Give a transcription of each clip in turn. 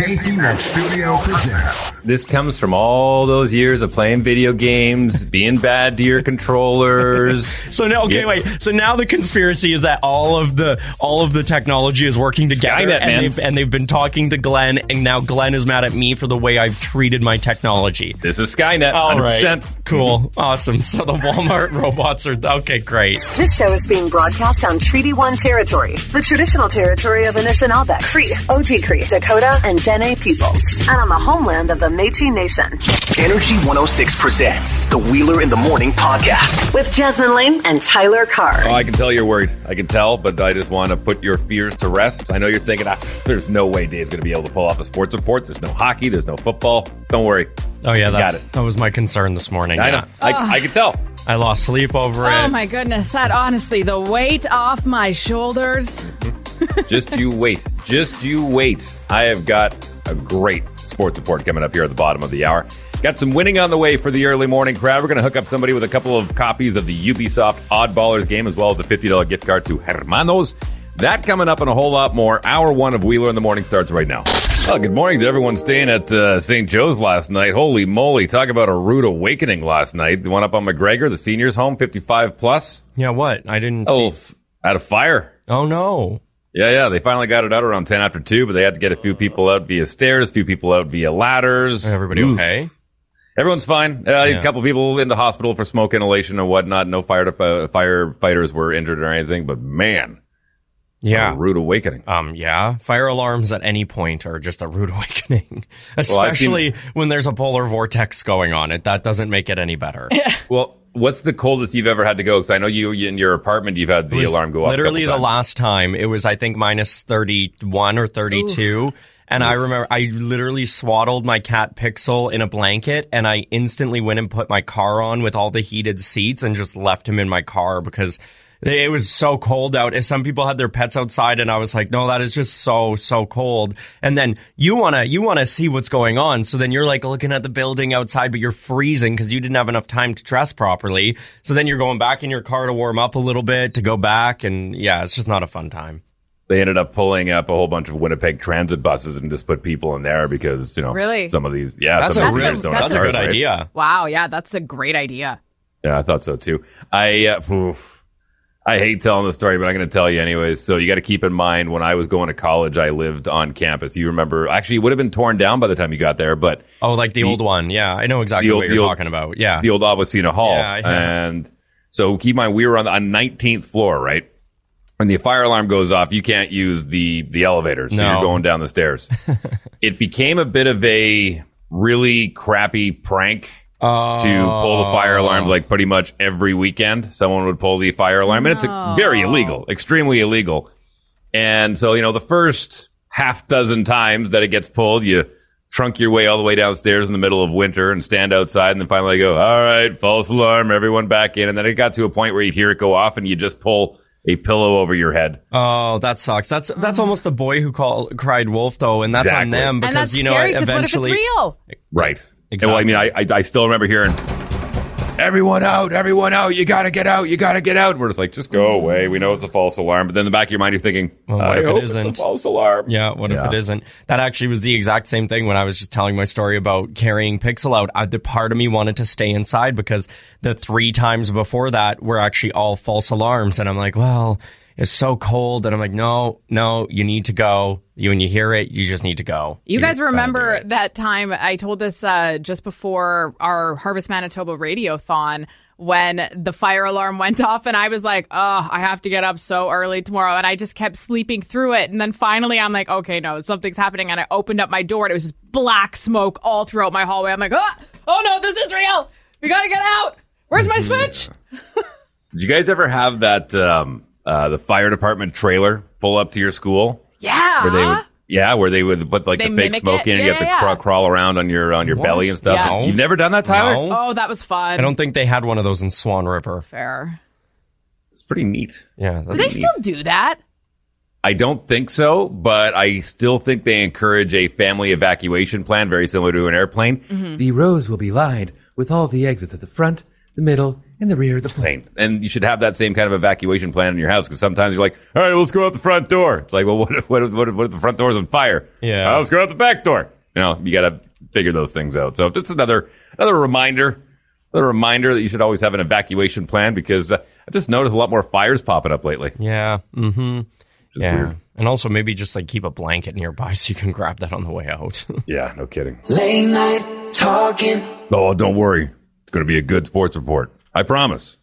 Safety Net Studio presents. This comes from all those years of playing video games, being bad to your controllers. So now, okay, Yeah. wait. So now the conspiracy is that all of the all of the technology is working together, Skynet, and man. they've and they've been talking to Glenn, and now Glenn is mad at me for the way I've treated my technology. This is Skynet. All 100%. right, cool, awesome. So the Walmart robots are okay, great. This show is being broadcast on Treaty 1 territory, the traditional territory of Anishinaabe, Cree, Oji Cree, Dakota, and Dene peoples, and on the homeland of the Métis Nation. Energy 106 presents the Wheeler in the Morning podcast. With Jasmine Lane and Tyler Carr. Oh, I can tell you're worried. I can tell, but I just want to put your fears to rest. I know you're thinking, ah, there's no way Dave's going to be able to pull off a sports report. There's no hockey. There's no football. Don't worry. Oh yeah, Got that's it. that was my concern this morning. I yeah. know. I, I can tell. I lost sleep over it. Oh my goodness, that honestly, the weight off my shoulders. Just you wait. Just you wait. I have got a great sports report coming up here at the bottom of the hour. Got some winning on the way for the early morning crowd. We're going to hook up somebody with a couple of copies of the Ubisoft Oddballers game as well as a $50 gift card to Hermanos. That coming up and a whole lot more. Hour one of Wheeler in the Morning starts right now. Well, good morning to everyone staying at uh, St. Joe's last night. Holy moly, talk about a rude awakening last night. The one up on McGregor, the seniors home, 55 plus. Yeah, what? I didn't Oh, see. f- out of fire. Oh no. Yeah, yeah. They finally got it out around 10 after 2, but they had to get a few people out via stairs, a few people out via ladders. Everybody Oof. okay? Everyone's fine. Uh, A couple people in the hospital for smoke inhalation and whatnot. No fire uh, firefighters were injured or anything, but man, Yeah. a rude awakening. Um, yeah, fire alarms at any point are just a rude awakening, I've seen- especially when there's a polar vortex going on. It that doesn't make it any better. Well, what's the coldest you've ever had to go? Because I know you in your apartment, you've had the alarm go off. a Literally, the times. last time it was, I think, minus thirty-one or thirty-two. And I remember I literally swaddled my cat Pixel in a blanket and I instantly went and put my car on with all the heated seats and just left him in my car because it was so cold out. As Some people had their pets outside and I was like, no, that is just so, so cold. And then you want to, you want to see what's going on. So then you're like looking at the building outside, but you're freezing because you didn't have enough time to dress properly. So then you're going back in your car to warm up a little bit to go back. And yeah, it's just not a fun time. They ended up pulling up a whole bunch of Winnipeg transit buses and just put people in there because, you know, Really? some of these, yeah, That's some a of these really, things don't that's have a good right? idea. Wow, yeah, that's a great idea. Yeah, I thought so too. I uh, oof. I hate telling the story, but I'm going to tell you anyways. So you got to keep in mind when I was going to college, I lived on campus. You remember? Actually, it would have been torn down by the time you got there, but Oh, like the, old one. Yeah, I know exactly the what you're the old- talking about. Yeah. the old Awasina Hall, Yeah, yeah. and so keep in mind we were on the on 19th floor, right? When the fire alarm goes off, you can't use the the elevator, so No. you're going down the stairs. it became a bit of a really crappy prank Oh. to pull the fire alarm oh. like pretty much every weekend. Someone would pull the fire alarm, and it's very illegal, extremely illegal. And so, you know, the first half dozen times that it gets pulled, you trunk your way all the way downstairs in the middle of winter and stand outside, and then finally go, all right, false alarm, everyone back in. And then it got to a point where you'd hear it go off, and you just pull a pillow over your head. Oh, that sucks. That's that's oh. almost the boy who called cried wolf though, and that's on Exactly. them and because that's you know scary because what if it's eventually. real? Right. And, well, I mean, I, I I still remember hearing. Everyone out! Everyone out! You gotta get out! You gotta get out! We're just like, just go away. We know it's a false alarm, but then in the back of your mind, you're thinking, Well, what I if it hope it's isn't? a false alarm. Yeah, what if it isn't? That actually was the exact same thing when I was just telling my story about carrying Pixel out. I, the part of me wanted to stay inside because the three times before that were actually all false alarms, and I'm like, well, it's so cold, and I'm like, no, no, you need to go. You when you hear it, you just need to go. You guys remember that time I told this uh, just before our Harvest Manitoba radiothon when the fire alarm went off and I was like, oh, I have to get up so early tomorrow. And I just kept sleeping through it. And then finally I'm like, okay, no, something's happening. And I opened up my door and it was just black smoke all throughout my hallway. I'm like, oh, oh no, this is real. We got to get out. Where's my switch? Did you guys ever have that um, uh, the fire department trailer pull up to your school? Yeah. Where they would, yeah, where they would put like They the fake mimic smoke it? in, and Yeah, you have to yeah, crawl, yeah. crawl around on your on your What? belly and stuff. Yeah. You've never done that, Tyler? No. Oh, that was fun. I don't think they had one of those in Swan River. Fair. It's pretty neat. Yeah, that's Do they still do that? I don't think so, but I still think they encourage a family evacuation plan, very similar to an airplane. Mm-hmm. The rows will be lined with all the exits at the front, the middle, in the rear of the plane. And you should have that same kind of evacuation plan in your house because sometimes you're like, all right, let's go out the front door. It's like, well, what if, what if, what if, what if the front door's on fire? Yeah. "Oh, let's go out the back door. You know, you got to figure those things out. So it's another, another reminder, another reminder that you should always have an evacuation plan because uh, I just noticed a lot more fires popping up lately. Yeah. Mm-hmm. Yeah. weird. And also maybe just like keep a blanket nearby so you can grab that on the way out. Yeah, no kidding. Late night talking. Oh, don't worry. It's going to be a good sports report. I promise.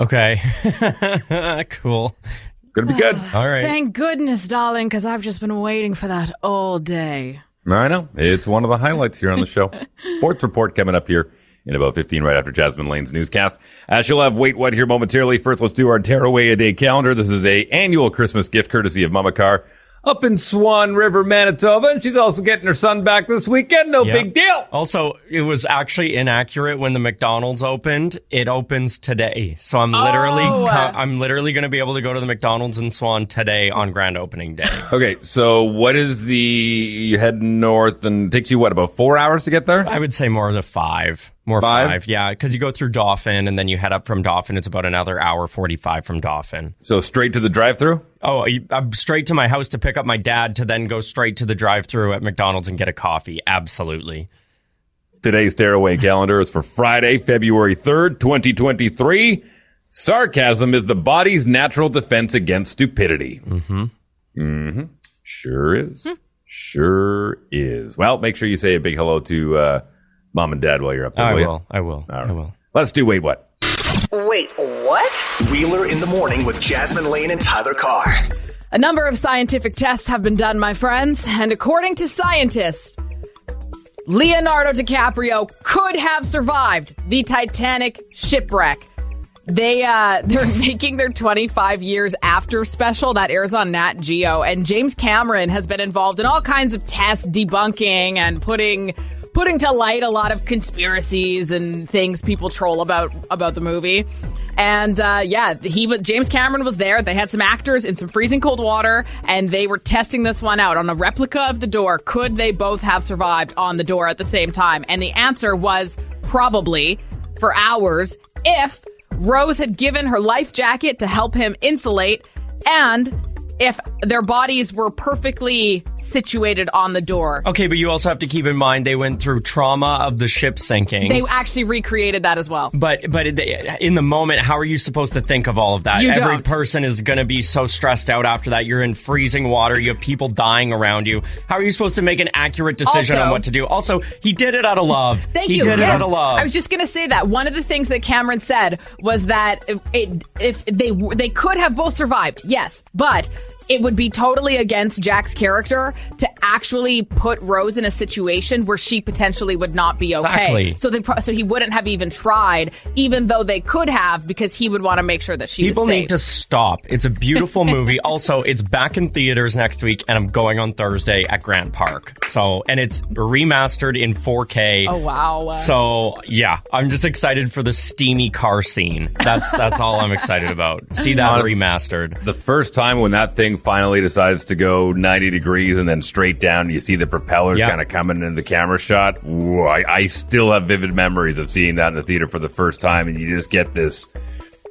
okay. cool. Going to be good. All right. Thank goodness, darling, because I've just been waiting for that all day. I know. It's one of the highlights here on the show. Sports report coming up here in about 15 right after Jasmine Lane's newscast. Uh, she'll have Wait What here momentarily. First, let's do our Tearaway a Day calendar. This is a annual Christmas gift courtesy of Mama Carr up in Swan River, Manitoba. And she's also getting her son back this weekend. No Yeah. big deal. Also, it was actually inaccurate when the McDonald's opened. It opens today, so I'm literally Oh. I'm literally going to be able to go to the McDonald's in Swan today on grand opening day. Okay, so what is the, you head north and it takes you what, about four hours to get there? I would say more than five, more Five? five, yeah, because you go through Dauphin and then you head up from Dauphin. It's about another hour forty five from Dauphin. So straight to the drive through? Oh, I'm straight to my house to pick up my dad to then go straight to the drive through at McDonald's and get a coffee. Absolutely. Today's Tearaway calendar is for Friday, February 3rd, 2023. Sarcasm is the body's natural defense against stupidity. Mm-hmm. Mm-hmm. Sure is. Sure is. Well, make sure you say a big hello to uh, mom and dad while you're up there. I will will. I will. All I will. Let's do wait what? Wait, what? Wheeler in the morning with Jasmine Lane and Tyler Carr. A number of scientific tests have been done, my friends, and according to scientists, Leonardo DiCaprio could have survived the Titanic shipwreck. They uh they're making their 25 years after special that airs on Nat Geo and James Cameron has been involved in all kinds of tests debunking and putting putting to light a lot of conspiracies and things people troll about about the movie. And uh, yeah, he was James Cameron was there. They had some actors in some freezing cold water, and they were testing this one out on a replica of the door. Could they both have survived on the door at the same time? And the answer was probably for hours if Rose had given her life jacket to help him insulate, and if their bodies were perfectly situated on the door. Okay, but you also have to keep in mind they went through trauma of the ship sinking. They actually recreated that as well. but but in the moment, how are you supposed to think of all of that? You Every don't. person is going to be so stressed out after that. You're in freezing water. You have people dying around you. How are you supposed to make an accurate decision on what to do? Also, he did it out of love. Thank he you. did it Yes. out of love. I was just going to say that one of the things that Cameron said was that it, it, if they they could have both survived, yes, but it would be totally against Jack's character to actually put Rose in a situation where she potentially would not be okay. Exactly. So they pro- so he wouldn't have even tried, even though they could have, because he would want to make sure that she People was safe. need to stop. It's a beautiful movie. also, it's back in theaters next week, and I'm going on Thursday at Grant Park. So, and it's remastered in 4K. oh wow! So yeah, I'm just excited for the steamy car scene. That's that's all I'm excited about. See that remastered. The first time when that thing finally decides to go 90 degrees and then straight down, you see the propellers Yeah. kind of coming into the camera shot. Ooh, I, I still have vivid memories of seeing that in the theater for the first time, and you just get this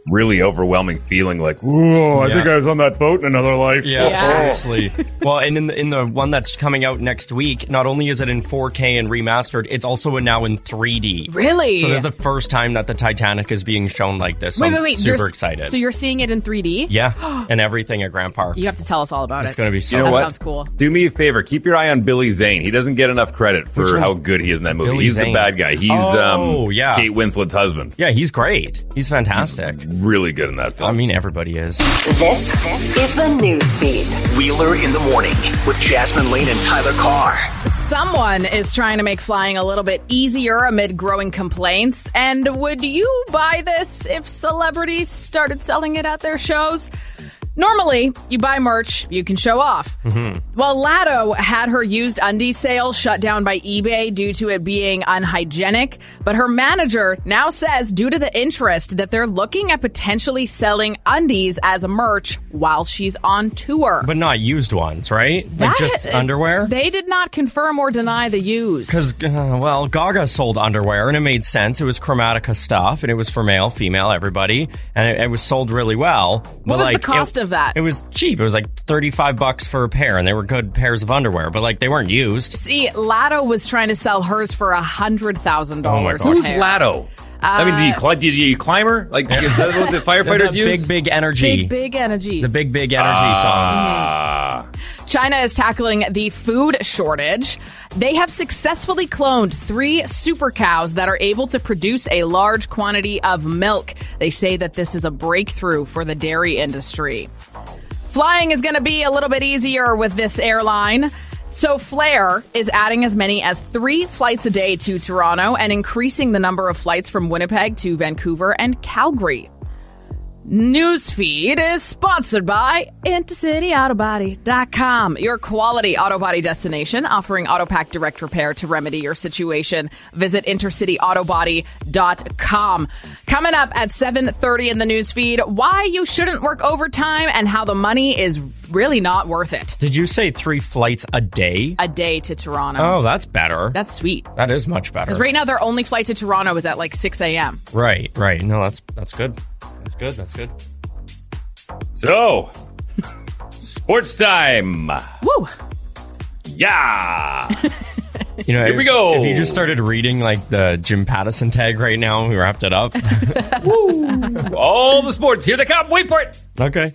really overwhelming feeling like, "Whoa, I Yeah. think I was on that boat in another life." Yeah, Yeah. seriously. well, and in the, in the one that's coming out next week, not only is it in 4K and remastered, it's also now in 3D. Really? So there's the first time that the Titanic is being shown like this. So wait, wait, wait! super You're- excited. So you're seeing it in 3D? yeah, and everything at Grant Park. You have to tell us all about It's it. It's going to be so. You know that what? sounds cool. Do me a favor. Keep your eye on Billy Zane. He doesn't get enough credit for how good he is in that movie. Billy He's the bad guy. He's Oh, um, yeah. Kate Winslet's husband. Yeah, he's great. He's fantastic. Really good in that film. I mean, everybody is. This is the news feed. Wheeler in the morning with Jasmine Lane and Tyler Carr. Someone is trying to make flying a little bit easier amid growing complaints. And would you buy this if celebrities started selling it at their shows? Normally, you buy merch, you can show off. Well, Latto had her used undie sale shut down by eBay due to it being unhygienic, but her manager now says, due to the interest, that they're looking at potentially selling undies as a merch while she's on tour. But not used ones, right? Like just underwear? They did not confirm or deny the use. Because, uh, well, Gaga sold underwear and it made sense. It was Chromatica stuff and it was for male, female, everybody. And it, it was sold really well. But was the like, cost it- of that? It was cheap. It was like 35 bucks for a pair and they were good pairs of underwear, but like they weren't used. See, Latto was trying to sell hers for a hundred thousand Oh my dollars. God. Who's Latto? I mean, do you, Uh, cli- do you climber? Like, is that what the firefighters the use? big, big energy. Big, big energy. the big, big energy song. Ah. China is tackling the food shortage. They have successfully cloned three super cows that are able to produce a large quantity of milk. They say that this is a breakthrough for the dairy industry. Flying is going to be a little bit easier with this airline. So, Flair is adding as many as three flights a day to Toronto and increasing the number of flights from Winnipeg to Vancouver and Calgary. Newsfeed is sponsored by IntercityAutobody.com, your quality auto body destination, offering Autopac direct repair to remedy your situation. Visit IntercityAutobody.com. Coming up at 7.30 in the newsfeed, why you shouldn't work overtime and how the money is really not worth it. Did you say three flights a day? A day to Toronto. Oh, that's better. That's sweet. that is much better. Because right now their only flight to Toronto is at like 6 a.m. Right, right. No, that's that's good. That's good. That's good. So, sports time. Woo! Yeah. You know, Here we if- go. If you just started reading like the Jim Pattison tag right now, we wrapped it up. Woo! All the sports. Here they come. Wait for it. okay.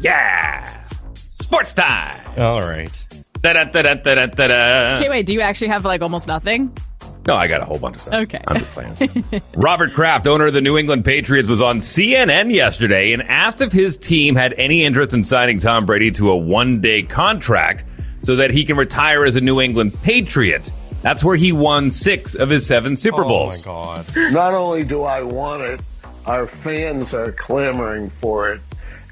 Yeah. Sports time. All right. Da-da-da-da-da-da-da. Okay, wait, do you actually have like almost nothing? No, I got a whole bunch of stuff. Okay. I'm just playing. Robert Kraft, owner of the New England Patriots, was on CNN yesterday and asked if his team had any interest in signing Tom Brady to a one day contract so that he can retire as a New England Patriot. That's where he won six of his seven Super oh, Bowls. Oh my god. Not only do I want it, our fans are clamoring for it.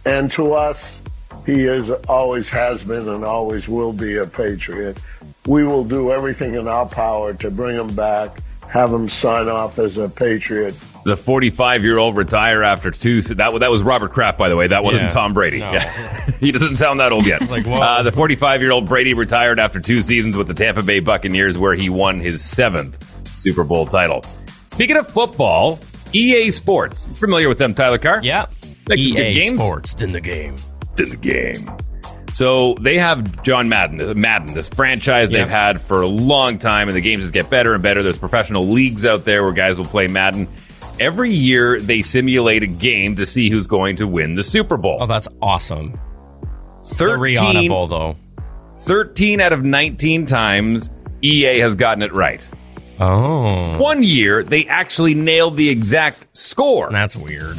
And to us, he is always has been and always will be a patriot. We will do everything in our power to bring him back, have him sign off as a patriot. The 45 year old retire after two. That, that was Robert Kraft, by the way. That wasn't Yeah. Tom Brady. No. Yeah. he doesn't sound that old yet. like, uh, the 45 year old Brady retired after two seasons with the Tampa Bay Buccaneers, where he won his seventh Super Bowl title. Speaking of football, EA Sports. You Familiar with them, Tyler Carr? Yeah. Like EA games? Sports in the game. in the game. So they have John Madden, uh, Madden, this franchise Yeah. they've had for a long time, and the games just get better and better. There's professional leagues out there where guys will play Madden. Every year they simulate a game to see who's going to win the Super Bowl. Oh, that's awesome. The 13, Rihanna Bowl, though. 13 out of 19 times EA has gotten it right. Oh, One year they actually nailed the exact score. that's weird.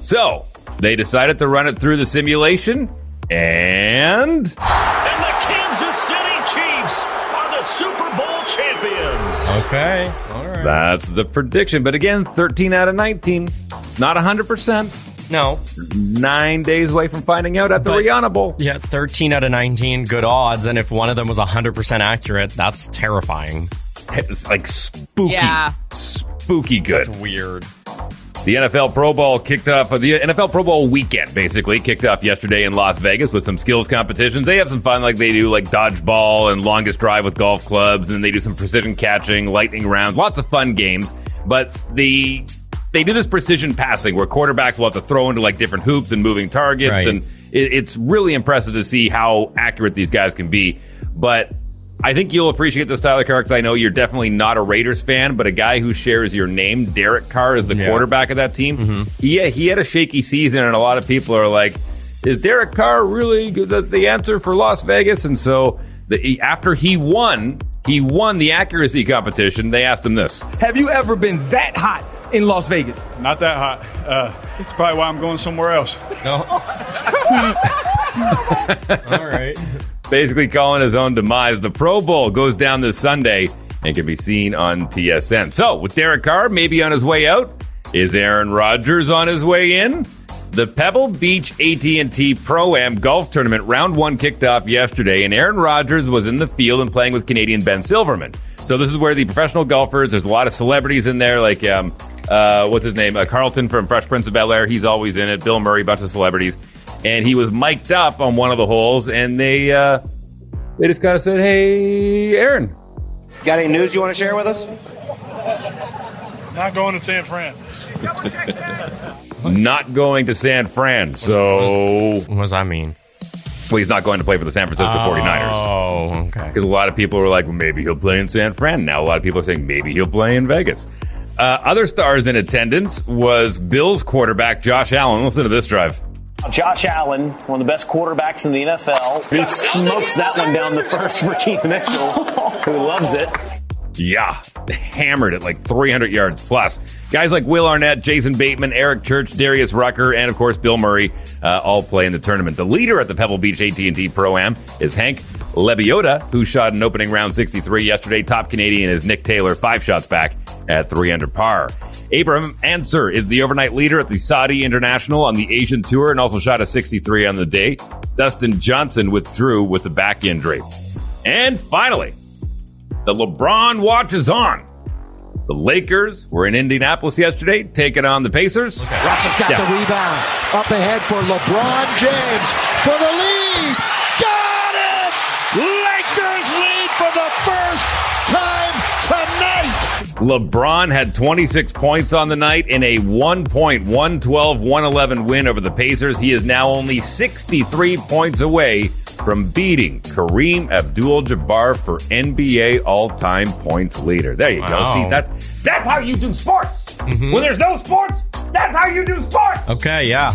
So they decided to run it through the simulation, and And the Kansas City Chiefs are the Super Bowl champions. Okay. All right. That's the prediction. But again, 13 out of 19. It's not 100%. No. Nine days away from finding out at the But- Rihanna Bowl. Yeah, 13 out of 19, good odds. And if one of them was 100% accurate, that's terrifying. It's like spooky. Yeah. Spooky good. That's weird. The NFL Pro Bowl kicked off, uh, the NFL Pro Bowl weekend basically kicked off yesterday in Las Vegas with some skills competitions. They have some fun, like they do like dodgeball and longest drive with golf clubs, and they do some precision catching, lightning rounds, lots of fun games. But the they do this precision passing where quarterbacks will have to throw into like different hoops and moving targets, Right. and it, it's really impressive to see how accurate these guys can be. But I think you'll appreciate this, Tyler Carr, because I know you're definitely not a Raiders fan, but a guy who shares your name, Derek Carr, is the Yeah. quarterback of that team. He, he had a shaky season, and a lot of people are like, is Derek Carr really the, the answer for Las Vegas? And so the, after he won, he won the accuracy competition. They asked him this. Have you ever been that hot in Las Vegas? Not that hot. Uh, it's probably why I'm going somewhere else. No. All right. Basically calling his own demise. The Pro Bowl goes down this Sunday and can be seen on TSN. So, with Derek Carr maybe on his way out, is Aaron Rodgers on his way in? The Pebble Beach AT&T Pro-Am Golf Tournament round 1 kicked off yesterday and Aaron Rodgers was in the field and playing with Canadian Ben Silverman. So this is where the professional golfers, there's a lot of celebrities in there like um, uh, what's his name? Uh, Carlton from Fresh Prince of Bel Air, he's always in it. Bill Murray, bunch of celebrities. And he was mic'd up on one of the holes and they uh, they just kind of said, "Hey, Aaron, got any news you want to share with us?" Not going to San Fran. not going to San Fran. So, what does that mean? Well, he's not going to play for the San Francisco oh, 49ers. Oh, okay. Because a lot of people were like, well, maybe he'll play in San Fran. Now a lot of people are saying maybe he'll play in Vegas. Uh, other stars in attendance was Bills quarterback Josh Allen. Listen to this drive. Josh Allen, one of the best quarterbacks in the NFL. He smokes that one down the first for Keith Mitchell, who loves it. Yeah, hammered it like 300 yards plus. Guys like Will Arnett, Jason Bateman, Eric Church, Darius Rucker, and of course Bill Murray uh, all play in the tournament. The leader at the Pebble Beach AT&T Pro Am is Hank Lebioda, who shot an opening round 63 yesterday. Top Canadian is Nick Taylor, five shots back at three under par. Abraham Ancer is the overnight leader at the Saudi International on the Asian Tour and also shot a 63 on the day. Dustin Johnson withdrew with a back injury. And finally, the LeBron watch is on. The Lakers were in Indianapolis yesterday, taking on the Pacers. Okay. Russ has got yeah. the rebound. Up ahead for LeBron James for the lead. Got it! Lakers lead for the first time tonight. LeBron had 26 points on the night in a 1 point, 112 111 win over the Pacers. He is now only 63 points away from beating Kareem Abdul Jabbar for NBA all time points leader. There you wow. go. See, that, that's how you do sports. Mm-hmm. When there's no sports, that's how you do sports. Okay, yeah.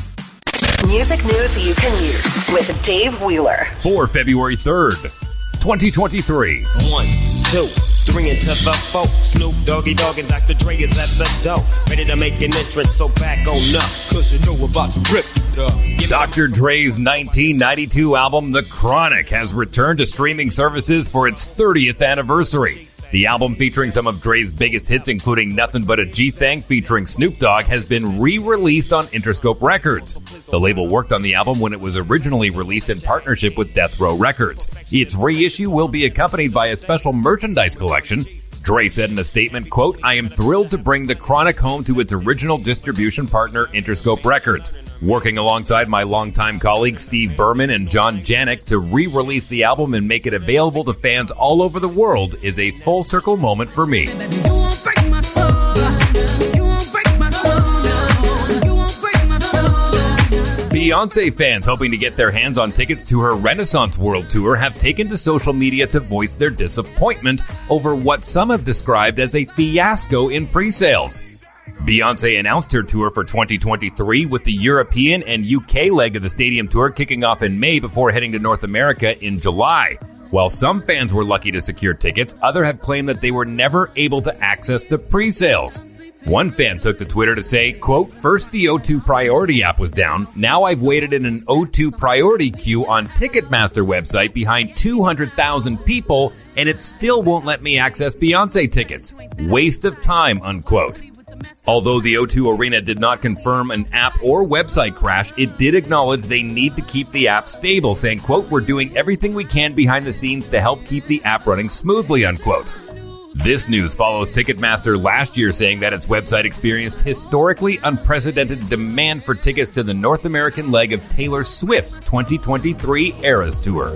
Music news you can use with Dave Wheeler. For February 3rd, 2023. One, two Three into the four. Snoop Doggy Dogg and Dr. Dre is at the door. Ready to make an entrance, so back on up. Cause you know we're about to rip it up. Dr. Dre's 1992 album, The Chronic, has returned to streaming services for its 30th anniversary. The album featuring some of Dre's biggest hits, including Nothing But a G Thang featuring Snoop Dogg, has been re released on Interscope Records. The label worked on the album when it was originally released in partnership with Death Row Records. Its reissue will be accompanied by a special merchandise collection. Dre said in a statement, quote, I am thrilled to bring the Chronic home to its original distribution partner, Interscope Records working alongside my longtime colleagues Steve Berman and John Janick to re release the album and make it available to fans all over the world is a full circle moment for me. Beyonce fans hoping to get their hands on tickets to her Renaissance World Tour have taken to social media to voice their disappointment over what some have described as a fiasco in pre sales. Beyonce announced her tour for 2023 with the European and UK leg of the stadium tour kicking off in May before heading to North America in July. While some fans were lucky to secure tickets, others have claimed that they were never able to access the pre-sales. One fan took to Twitter to say, quote, first the O2 priority app was down. Now I've waited in an O2 priority queue on Ticketmaster website behind 200,000 people and it still won't let me access Beyonce tickets. Waste of time, unquote. Although the O2 Arena did not confirm an app or website crash, it did acknowledge they need to keep the app stable, saying, quote, we're doing everything we can behind the scenes to help keep the app running smoothly, unquote. This news follows Ticketmaster last year saying that its website experienced historically unprecedented demand for tickets to the North American leg of Taylor Swift's 2023 Eras Tour.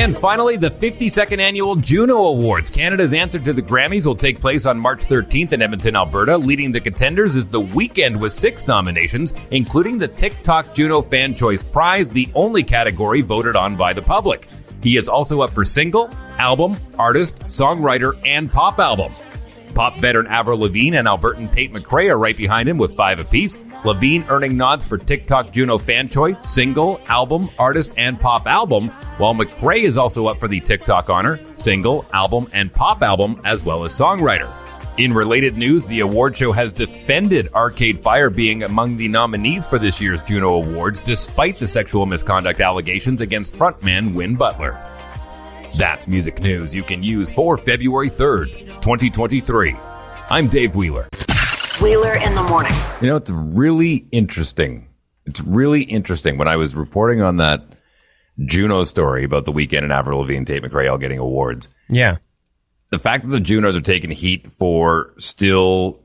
And finally, the 52nd annual Juno Awards. Canada's answer to the Grammys will take place on March 13th in Edmonton, Alberta. Leading the contenders is The Weeknd with six nominations, including the TikTok Juno Fan Choice Prize, the only category voted on by the public. He is also up for single, album, artist, songwriter, and pop album. Pop veteran Avril Lavigne and Albertan Tate McRae are right behind him with five apiece. Lavigne earning nods for TikTok Juno Fan Choice, single, album, artist, and pop album, while McRae is also up for the TikTok honor, single, album, and pop album, as well as songwriter. In related news, the award show has defended Arcade Fire being among the nominees for this year's Juno Awards, despite the sexual misconduct allegations against frontman Win Butler. That's music news you can use for February 3rd, 2023. I'm Dave Wheeler. Wheeler in the morning. You know, it's really interesting. It's really interesting. When I was reporting on that Juno story about the Weeknd and Avril Lavigne and Tate McRae all getting awards, Yeah. the fact that the Junos are taking heat for still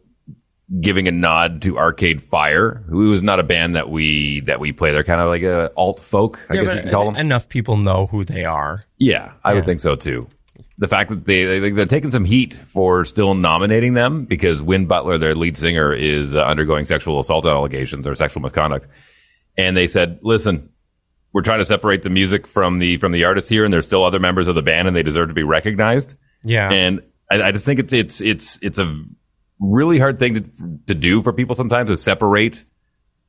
giving a nod to Arcade Fire, who is not a band that we that we play. They're kind of like a alt folk, I Yeah, guess you can call them. Enough people know who they are. Yeah, I would think so too. The fact that they, they they're taking some heat for still nominating them because Win Butler, their lead singer, is uh, undergoing sexual assault allegations or sexual misconduct, and they said, "Listen, we're trying to separate the music from the from the artist here, and there's still other members of the band, and they deserve to be recognized." Yeah. and I, I just think it's it's it's it's a really hard thing to to do for people sometimes to separate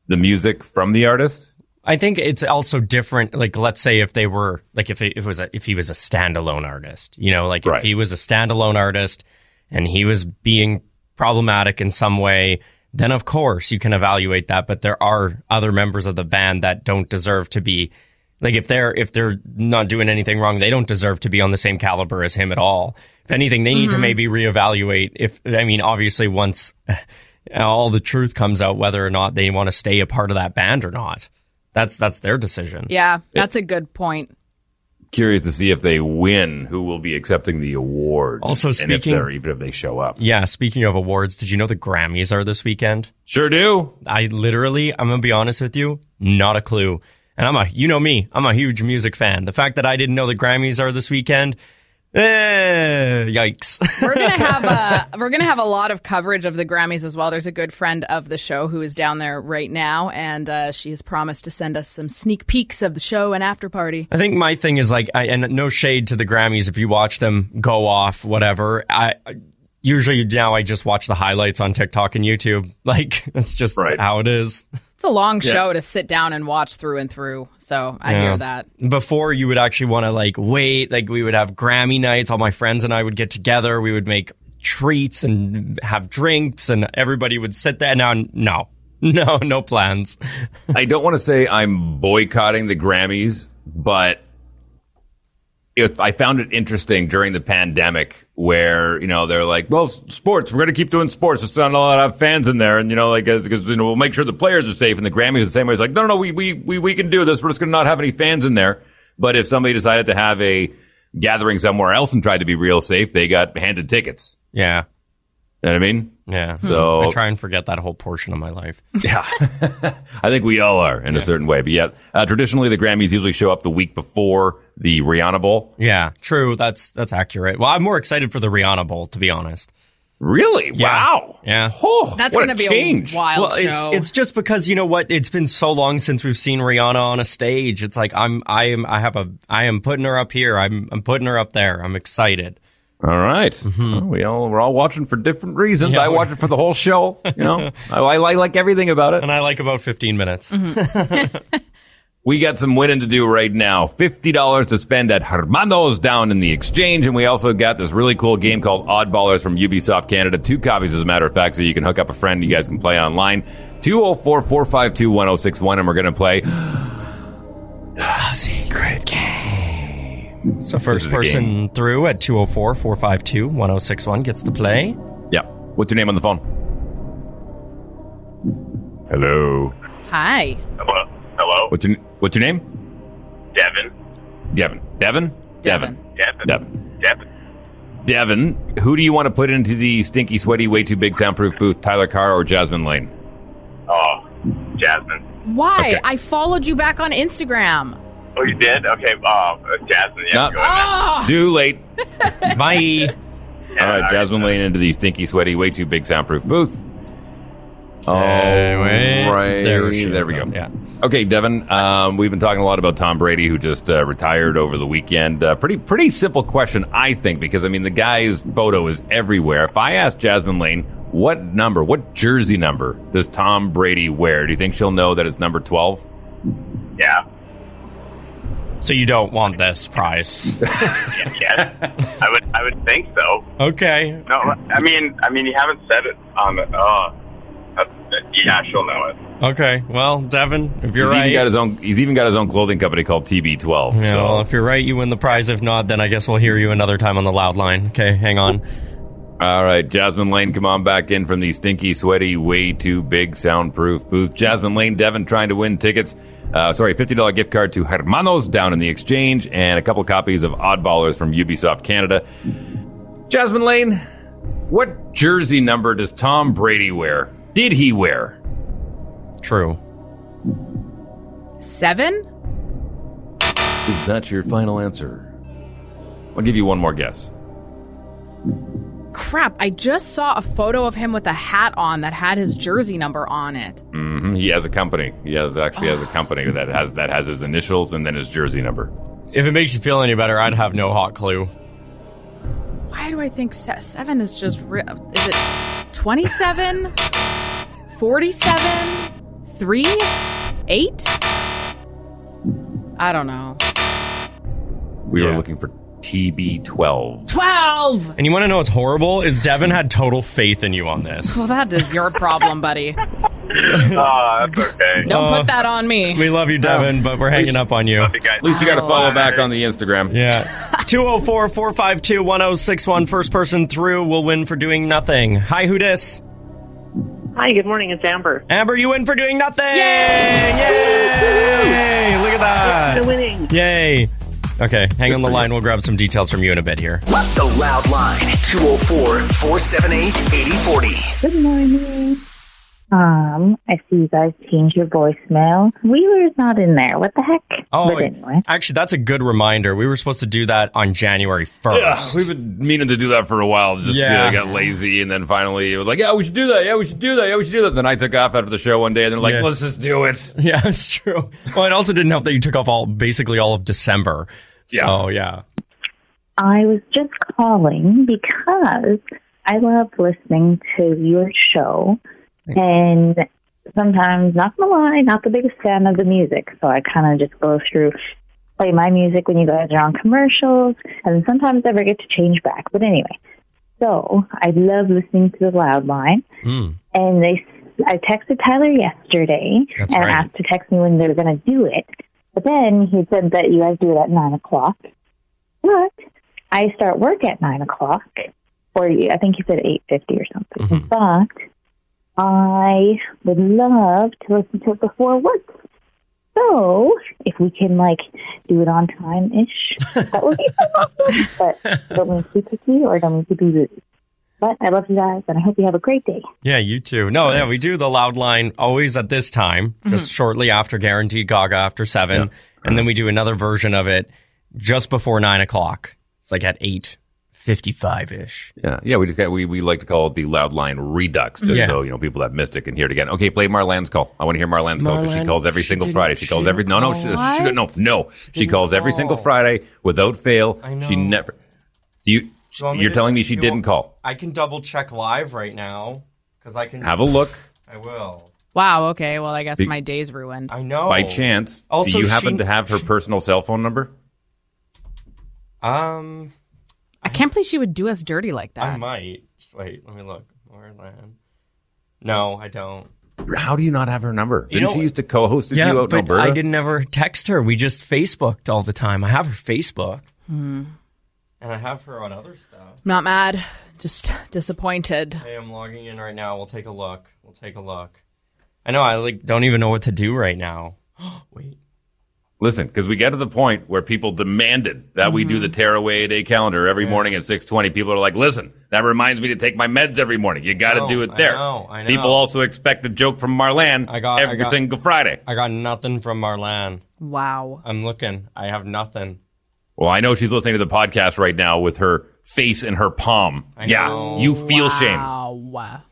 the music from the artist. I think it's also different. Like, let's say if they were like if it, if it was a, if he was a standalone artist, you know, like Right. if he was a standalone artist and he was being problematic in some way, then of course you can evaluate that. But there are other members of the band that don't deserve to be like if they're if they're not doing anything wrong, they don't deserve to be on the same caliber as him at all. If anything, they need to Mhm. maybe reevaluate. If I mean, obviously, once all the truth comes out, whether or not they want to stay a part of that band or not. That's that's their decision. Yeah, that's a good point. Curious to see if they win, who will be accepting the award. Also and if speaking- even if they show up. Yeah, speaking of awards, did you know the Grammys are this weekend? Sure do. I literally, I'm gonna be honest with you, not a clue. And I'm a, you know me, I'm a huge music fan. The fact that I didn't know the Grammys are this weekend, eh, yikes. We're gonna have a we're gonna have a lot of coverage of the Grammys as well. There's a good friend of the show who is down there right now, and uh, she has promised to send us some sneak peeks of the show and after party. I think my thing is like, I, and no shade to the Grammys if you watch them go off, whatever. I usually now I just watch the highlights on TikTok and YouTube. Like that's just how it is. It's a long Yeah. show to sit down and watch through and through. So I Yeah. hear that. Before you would actually want to like wait, like we would have Grammy nights. All my friends and I would get together. We would make treats and have drinks, and everybody would sit there. Now, no, no, no plans. I don't want to say I'm boycotting the Grammys, but I found it interesting during the pandemic where, you know, they're like, well, sports, we're going to keep doing sports. It's not a lot of fans in there. And, you know, like, because, you know, we'll make sure the players are safe. And the Grammys the same way. It's like, no, no, no, we, we, we, we can do this. We're just going to not have any fans in there. But if somebody decided to have a gathering somewhere else and tried to be real safe, they got handed tickets. Yeah. You know what I mean? Yeah. So I try and forget that whole portion of my life. Yeah. I think we all are in a certain way. But yeah, uh, traditionally the Grammys usually show up the week before the Rihanna Bowl. Yeah, true. That's that's accurate. Well, I'm more excited for the Rihanna Bowl, to be honest. Really? Wow. Yeah. That's going to be a wild well, show. it's it's just because you know what? It's been so long since we've seen Rihanna on a stage. It's like I'm I am I have a I am putting her up here. I'm I'm putting her up there. I'm excited. All right. Mm-hmm. Well, we all we're all watching for different reasons. Yeah, I watch it for the whole show. You know, I, I, I like everything about it, and I like about 15 minutes. Mm-hmm. We got some winning to do right now. $50 to spend at Hermanos down in the exchange. And we also got this really cool game called Oddballers from Ubisoft Canada. Two copies, as a matter of fact, so you can hook up a friend. You guys can play online. 204 452 1061. And we're going to play The secret game. So first person through at 204-452-1061 gets to play. Yeah. What's your name on the phone? Hello. Hi. Hello. Hello. What's your What's your name? Devin. Devin. Devin. Devin. Devin. Devin. Devin. Devin, who do you want to put into the stinky, sweaty, way too big soundproof booth? Tyler Carr or Jasmine Lane? Oh, Jasmine. Why? Okay. I followed you back on Instagram. Oh, you did? Okay. Uh, Jasmine. Yeah. Not- go ahead. Oh, Too late. Bye. All right, Jasmine Lane into the stinky, sweaty, way too big soundproof booth. Oh, wait. right. There she there is we go. yeah. Okay, Devin. Um, we've been talking a lot about Tom Brady, who just uh, retired over the weekend. Uh, pretty, pretty simple question, I think, because I mean the guy's photo is everywhere. If I ask Jasmine Lane, what number, what jersey number does Tom Brady wear? Do you think she'll know that it's number twelve? Yeah. So you don't want this prize. yeah. Yes. I would. I would think so. okay. No. I mean. I mean. You haven't said it on the. Uh, yeah. She'll know it. Okay, well, Devin, if you're he's right, even got his own. He's even got his own clothing company called TB12. Yeah, so well, if you're right, you win the prize. If not, then I guess we'll hear you another time on the loud line. Okay, hang on. All right, Jasmine Lane, come on back in from the stinky, sweaty, way too big soundproof booth. Jasmine Lane, Devin trying to win tickets. Uh, sorry, $50 gift card to Hermanos down in the exchange and a couple copies of Oddballers from Ubisoft Canada. Jasmine Lane, what jersey number does Tom Brady wear? Did he wear? True. Seven? Is that your final answer? I'll give you one more guess. Crap, I just saw a photo of him with a hat on that had his jersey number on it. Mm-hmm. He has a company. He has actually has a company that has that has his initials and then his jersey number. If it makes you feel any better, I'd have no hot clue. Why do I think se- seven is just. Ri- is it 27? 47? 3? 8? I don't know. We were looking for TB12. 12! And you want to know what's horrible? Is Devin had total faith in you on this. Well, that is your problem, buddy. that's okay. Don't Uh, put that on me. We love you, Devin, but we're hanging up on you. At least you got to follow back on the Instagram. Yeah. 204 452 1061. First person through will win for doing nothing. Hi, who dis? Hi, good morning. It's Amber. Amber, you win for doing nothing! Yay! Yay! Look at that! The winning. Yay! Okay, hang on the line. We'll grab some details from you in a bit here. The Loud Line, 204 478 8040. Good morning. Um, I see you guys changed your voicemail. Wheeler's not in there. What the heck? Oh, but anyway. actually, that's a good reminder. We were supposed to do that on January 1st. Yeah, we've been meaning to do that for a while. Just Yeah. uh, got lazy, and then finally it was like, yeah, we should do that. Yeah, we should do that. Yeah, we should do that. Then I took off after the show one day, and they're like, Yeah. let's just do it. Yeah, it's true. Well, it also didn't help that you took off all basically all of December. Yeah. So, yeah. I was just calling because I love listening to your show and sometimes not gonna lie, not the biggest fan of the music. So I kinda just go through play my music when you guys are on commercials and sometimes I forget to change back. But anyway. So I love listening to the loud line Hmm. and they I texted Tyler yesterday That's and right. asked to text me when they were going to do it. But then he said that you guys do it at nine o'clock. But I start work at nine o'clock, or I think he said eight fifty or something. Mm-hmm. But I would love to listen to it before work. So if we can like do it on time ish, that would be so awesome. But don't mean to be picky or don't mean to be rude. But I love you guys, and I hope you have a great day. Yeah, you too. No, yeah, we do the loud line always at this time, mm-hmm. just shortly after Guaranteed Gaga after seven, and then we do another version of it just before nine o'clock. It's like at eight fifty-five ish. Yeah, yeah. We just got we, we like to call it the loud line redux, just Yeah. so you know people that missed it can hear it again. Okay, play Marlene's call. I want to hear Marlene's call because she calls every she single Friday. She she calls every no no she, she, no no she calls every single Friday without fail. I know. She never. Do you, you you're telling me she you didn't call? I can double check live right now because I can Have a look. I will. Wow, okay. Well, I guess Be- my day's ruined. I know. By chance, Also, do you happen she- to have her personal cell phone number? Um, I can't believe she would do us dirty like that. I might. Just wait. Let me look. Marlene. No, I don't. How do you not have her number? You Didn't know- she used to co-host with yeah, you out in but Alberta? I didn't ever text her. We just Facebooked all the time. I have her Facebook, Hmm. and I have her on other stuff. Not mad, just disappointed. Hey, I'm logging in right now. We'll take a look. We'll take a look. I know. I like don't even know what to do right now. Wait. Listen, because we get to the point where people demanded that we Mm-hmm. do the tearaway day calendar every morning at six twenty. People are like, "Listen, that reminds me to take my meds every morning. You got to know, do it there." I there." know, I know. People also expect a joke from Marlene I got I every got- single Friday. I got nothing from Marlene. Wow. I'm looking. I have nothing. Well, I know she's listening to the podcast right now with her face in her palm. I yeah, know. you feel shame. Wow.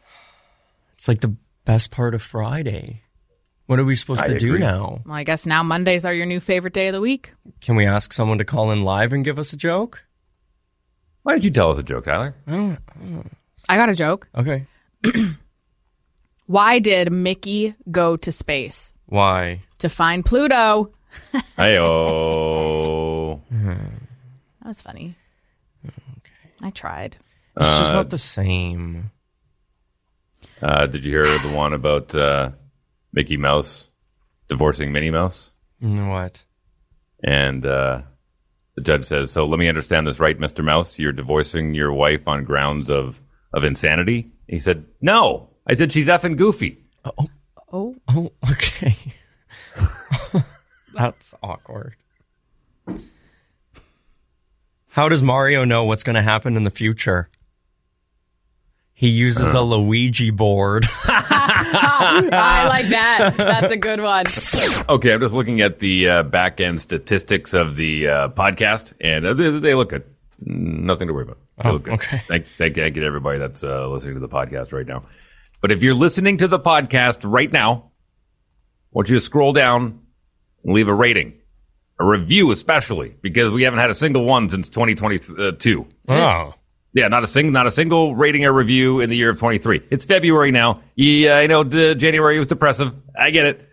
It's like the best part of Friday. What are we supposed I to do now? Well, I guess now Mondays are your new favorite day of the week. Can we ask someone to call in live and give us a joke? Why did you tell us a joke, Tyler? I don't, I don't know. I got a joke. Okay. Why did Mickey go to space? Why? To find Pluto. Hey-oh. That was funny. Okay. I tried. It's just Uh, not the same. Uh, did you hear the one about uh, Mickey Mouse divorcing Minnie Mouse. What? And uh, the judge says, "So let me understand this right, Mister Mouse. You're divorcing your wife on grounds of of insanity." He said, "No, I said she's effing goofy." Oh, Oh. oh, okay. That's awkward. How does Mario know what's going to happen in the future? He uses a Luigi board. I like that. That's a good one. Okay, I'm just looking at the uh, back end statistics of the uh, podcast, and uh, they, they look good. Nothing to worry about. They Oh, look good. okay. Thank, thank, thank you to everybody that's uh, listening to the podcast right now. But if you're listening to the podcast right now, I want you to scroll down and leave a rating, a review, especially because we haven't had a single one since 2022. Oh. Yeah, not a single, not a single rating or review in the year of 23. It's February now. Yeah, I know d- January was depressive. I get it.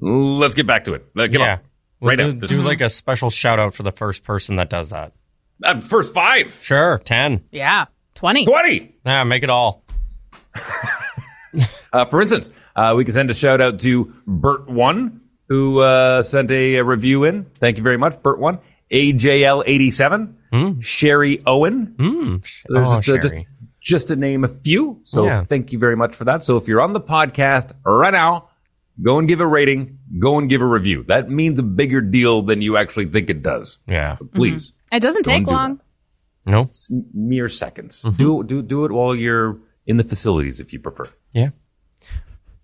Let's get back to it. Uh, come yeah. on. We'll right do, now. do like a special shout out for the first person that does that. Uh, first five. Sure. 10. Yeah. 20. 20. Yeah, make it all. Uh, for instance, uh, we can send a shout out to Bert1, who uh, sent a, a review in. Thank you very much, Bert1. AJL87, Hmm. Sherry Owen. Hmm. There's Oh, just, uh, just, just to name a few. So Yeah. thank you very much for that. So if you're on the podcast right now, go and give a rating, go and give a review. That means a bigger deal than you actually think it does. Yeah. Please. Mm-hmm. It doesn't take do long. No. It's mere seconds. Mm-hmm. Do do do it while you're in the facilities if you prefer. Yeah.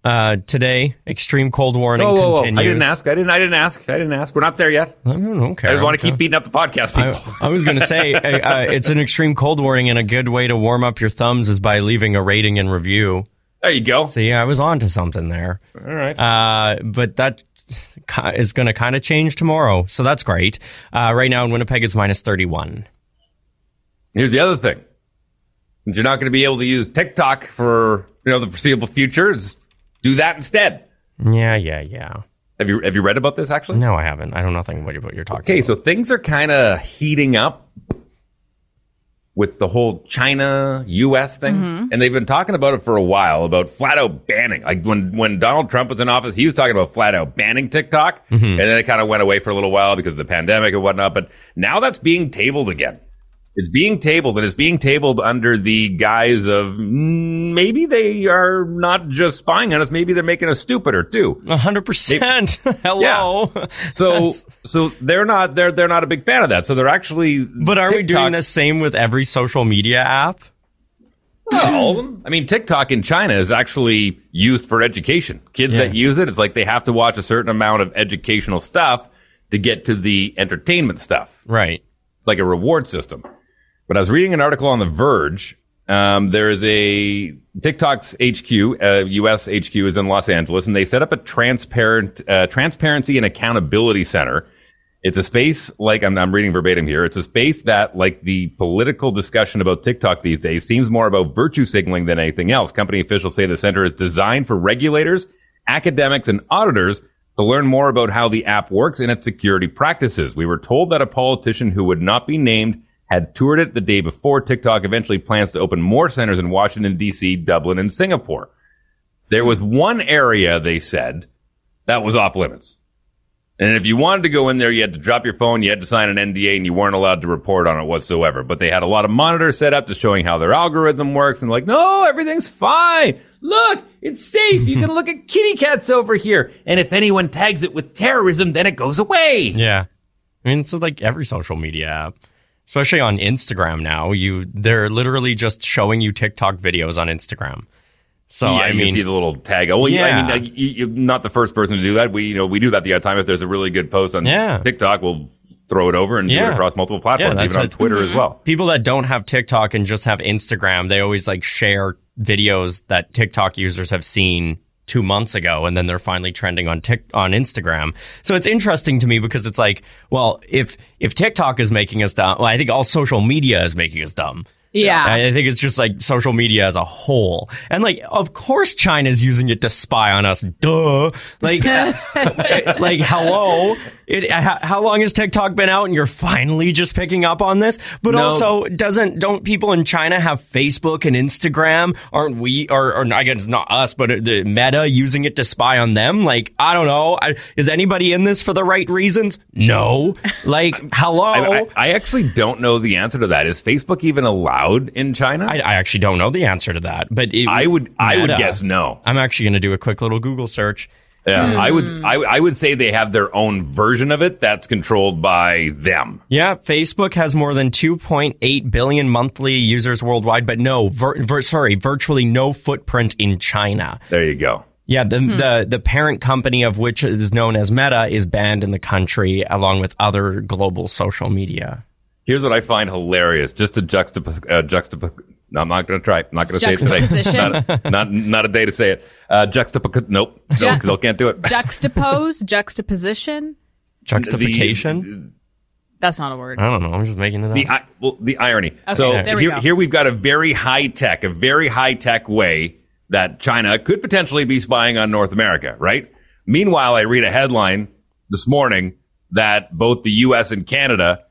Uh, today, extreme cold warning Whoa, whoa, whoa. continues. I didn't ask. I didn't. I didn't ask. I didn't ask. We're not there yet. I don't care. I just want to keep beating up the podcast people. I, I was going to say uh, it's an extreme cold warning, and a good way to warm up your thumbs is by leaving a rating and review. there you go. See, I was on to something there. All right. Uh, but that is going to kind of change tomorrow, so that's great. Uh, right now in Winnipeg, it's minus 31. Here's the other thing. Since you're not going to be able to use TikTok for you know the foreseeable future, just do that instead. Yeah, yeah, yeah. Have you have you read about this actually? No, I haven't. I don't know nothing what what you're talking Okay, so things are kind of heating up with the whole China US thing. Mm-hmm. And they've been talking about it for a while about flat out banning. Like when when Donald Trump was in office, he was talking about flat out banning TikTok. Mm-hmm. And then it kind of went away for a little while because of the pandemic and whatnot, but now that's being tabled again. It's being tabled and it's being tabled under the guise of mm, maybe they are not just spying on us, maybe they're making us stupider too. Hundred percent. Hello. So so they're not they're they're not a big fan of that. So they're actually But are we doing the same with every social media app? Not all of them. I mean, TikTok in China is actually used for education. Kids Yeah. that use it, it's like they have to watch a certain amount of educational stuff to get to the entertainment stuff. Right. It's like a reward system. But I was reading an article on The Verge. Um, there is a TikTok's HQ, uh, US HQ is in Los Angeles, and they set up a transparent, uh, transparency and accountability center. It's a space like I'm, I'm reading verbatim here. It's a space that, like the political discussion about TikTok these days, seems more about virtue signaling than anything else. Company officials say the center is designed for regulators, academics, and auditors to learn more about how the app works and its security practices. We were told that a politician who would not be named had toured it the day before. TikTok eventually plans to open more centers in Washington, D.C., Dublin, and Singapore. There was one area, they said, that was off limits. And if you wanted to go in there, you had to drop your phone, you had to sign an NDA, and you weren't allowed to report on it whatsoever. But they had a lot of monitors set up to showing how their algorithm works, and like, no, everything's fine. Look, it's safe. You can look at kitty cats over here. And if anyone tags it with terrorism, then it goes away. Yeah. I mean, it's like every social media app, especially on Instagram now. You they're literally just showing you TikTok videos on Instagram. So yeah, I mean, can see the little tag. Oh, well, yeah. I mean, you, you're not the first person to do that. We, you know, we do that the other time. If there's a really good post on Yeah. TikTok, we'll throw it over and do it Yeah. across multiple platforms, that's even on a- Twitter as mm-hmm. well. people that don't have TikTok and just have Instagram, they always like share videos that TikTok users have seen two months ago, and then they're finally trending on Tik on Instagram. So it's interesting to me because it's like, well, if if TikTok is making us dumb, well, I think all social media is making us dumb. Yeah. I think it's just like social media as a whole. And like, of course China's using it to spy on us. Duh. Like, like, hello. It, how, how long has TikTok been out and you're finally just picking up on this? But No. also, doesn't, don't people in China have Facebook and Instagram? Aren't we, or, or I guess not us, but uh, the meta using it to spy on them? Like, I don't know. I, is anybody in this for the right reasons? No. Like, hello. I, I, I actually don't know the answer to that. Is Facebook even allowed in China? I, I actually don't know the answer to that, but it, I would I would guess no. I'm actually going to do a quick little Google search. Yeah, I would Hmm. I, I would say they have their own version of it that's controlled by them. Yeah, Facebook has more than 2.8 billion monthly users worldwide, but no, vir- vir- sorry, virtually no footprint in China. There you go. Yeah, the, the the parent company of which is known as Meta is banned in the country, along with other global social media. Here's what I find hilarious. Just a juxtapose. Uh, juxtap- no, I'm not going to try. I'm not going to say it today. Not, not not a day to say it. Uh, juxtap. Nope. Ju- No, 'cause I can't do it. Juxtapose, juxtaposition. Juxtaposition? That's not a word. I don't know. I'm just making it up. The I well, the irony. Okay, so there we here, go. here we've got a very high tech, a very high tech way that China could potentially be spying on North America, right? Meanwhile, I read a headline this morning that both the U.S. and Canada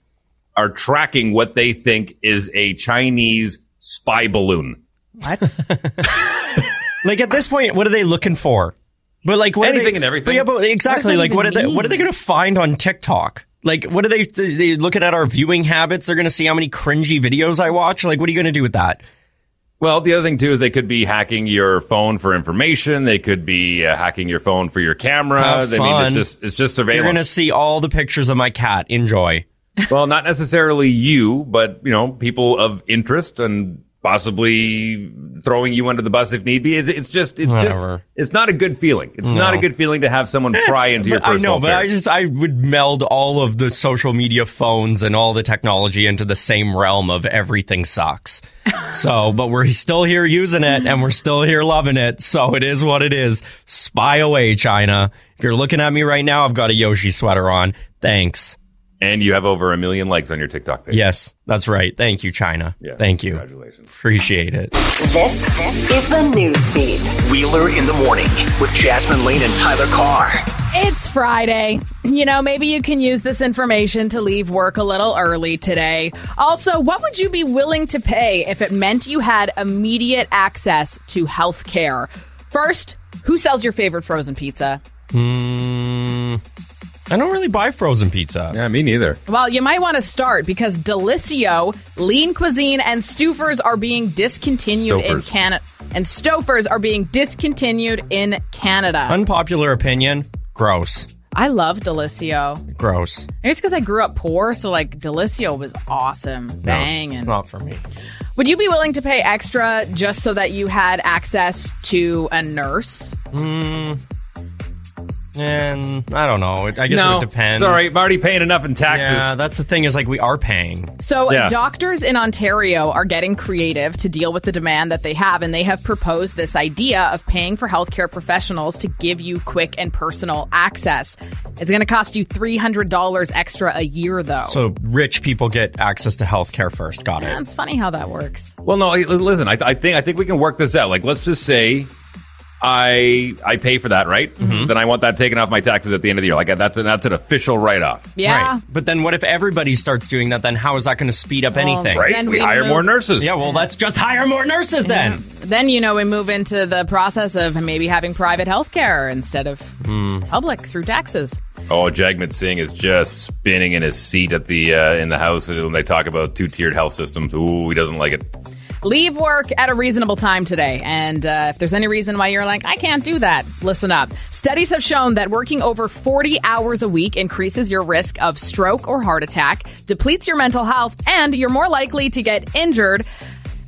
are tracking what they think is a Chinese spy balloon. What? like at this point, what are they looking for? But like what are Anything they, and everything. But yeah, but exactly. What Like what are even they? What are they going to find on TikTok? Like what are they? They looking at our viewing habits. They're going to see how many cringy videos I watch. Like what are you going to do with that? Well, the other thing too is they could be hacking your phone for information. They could be uh, hacking your phone for your camera. Have fun. I mean, it's just it's just surveillance. You're going to see all the pictures of my cat. Enjoy. Well, not necessarily you, but you know, people of interest and possibly throwing you under the bus if need be. It's, it's just it's Whatever. just it's not a good feeling. It's not a good feeling to have someone pry into your But I personal know, but I just I would meld all of the social media phones and all the technology into the same realm of everything sucks. so, but we're still here using it and we're still here loving it. So it is what it is. Spy away, China. If you're looking at me right now, I've got a Yoshi sweater on. Thanks. And you have over a million likes on your TikTok page. Yes, that's right. Thank you, China. Yeah, Thank you. Congratulations. Appreciate it. This is the news feed. Wheeler in the morning with Jasmine Lane and Tyler Carr. It's Friday. You know, maybe you can use this information to leave work a little early today. Also, what would you be willing to pay if it meant you had immediate access to health care? First, who sells your favorite frozen pizza? Hmm. I don't really buy frozen pizza. Yeah, me neither. Well, you might want to start because Delissio, Lean Cuisine, and Stouffer's are being discontinued in Canada. And Stouffer's are being discontinued in Canada. Unpopular opinion. Gross. I love Delissio. Gross. Maybe it's because I grew up poor, so like Delissio was awesome. No, Bang. it's and not for me. Would you be willing to pay extra just so that you had access to a nurse? Hmm. And I don't know. I guess it no, would depend. sorry, I'm already paying enough in taxes. Yeah, that's the thing is like we are paying. So, Yeah. doctors in Ontario are getting creative to deal with the demand that they have, and they have proposed this idea of paying for healthcare professionals to give you quick and personal access. It's going to cost you $300 extra a year, though. So rich people get access to healthcare first. Got Yeah, it. it's funny how that works. Well, no, listen. I, I think I think we can work this out. Like, let's just say I I pay for that, right? Mm-hmm. Then I want that taken off my taxes at the end of the year. Like that's a, that's an official write off. Yeah. Right. But then what if everybody starts doing that? Then how is that going to speed up anything? Right? Then we we hire move- more nurses. Yeah, well, let's just hire more nurses then. Then, you know, we move into the process of maybe having private health care instead of Hmm. public through taxes. Oh, Jagmeet Singh is just spinning in his seat at the uh, in the house when they talk about two tiered health systems. Ooh, he doesn't like it. Leave work at a reasonable time today. And uh, if there's any reason why you're like, I can't do that, listen up. Studies have shown that working over 40 hours a week increases your risk of stroke or heart attack, depletes your mental health, and you're more likely to get injured.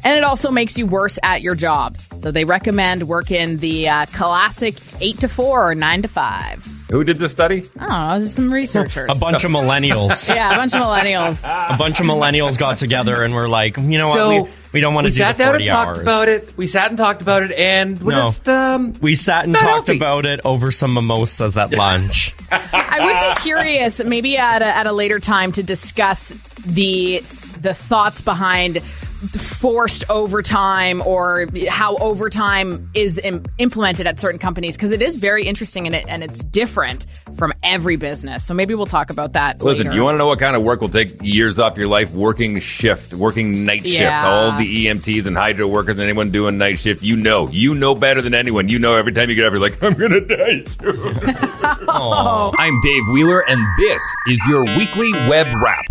And it also makes you worse at your job. So they recommend working the uh, classic 8 to 4 or 9 to 5. Who did this study? I don't know, just some researchers. A bunch of millennials. yeah, a bunch of millennials. A bunch of millennials got together and were like, you know So, what? We, we don't want to we do sat the down 40 and talked hours. about it. We sat and talked about it, and we're No. just um, We sat and talked healthy. about it over some mimosas at lunch. I would be curious, maybe at a, at a later time, to discuss the the thoughts behind forced overtime or how overtime is Im- implemented at certain companies because it is very interesting and, it, and it's different from every business. So maybe we'll talk about that. Listen, later. you want to know what kind of work will take years off your life? Working shift, working night shift. Yeah. All the EMTs and hydro workers and anyone doing night shift, you know. You know better than anyone. You know every time you get up, you're like, I'm going to die. Oh. I'm Dave Wheeler, and this is your weekly web wrap.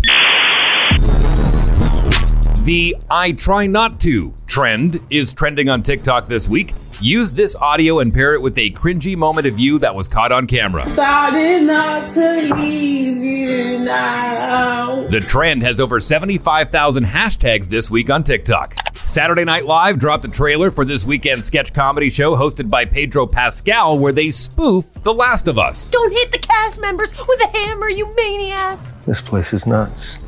The I try not to trend is trending on TikTok this week. Use this audio and pair it with a cringy moment of you that was caught on camera. Starting not to leave you now. The trend has over 75,000 hashtags this week on TikTok. Saturday Night Live dropped a trailer for this weekend's sketch comedy show hosted by Pedro Pascal where they spoof The Last of Us. Don't hit the cast members with a hammer, you maniac. This place is nuts.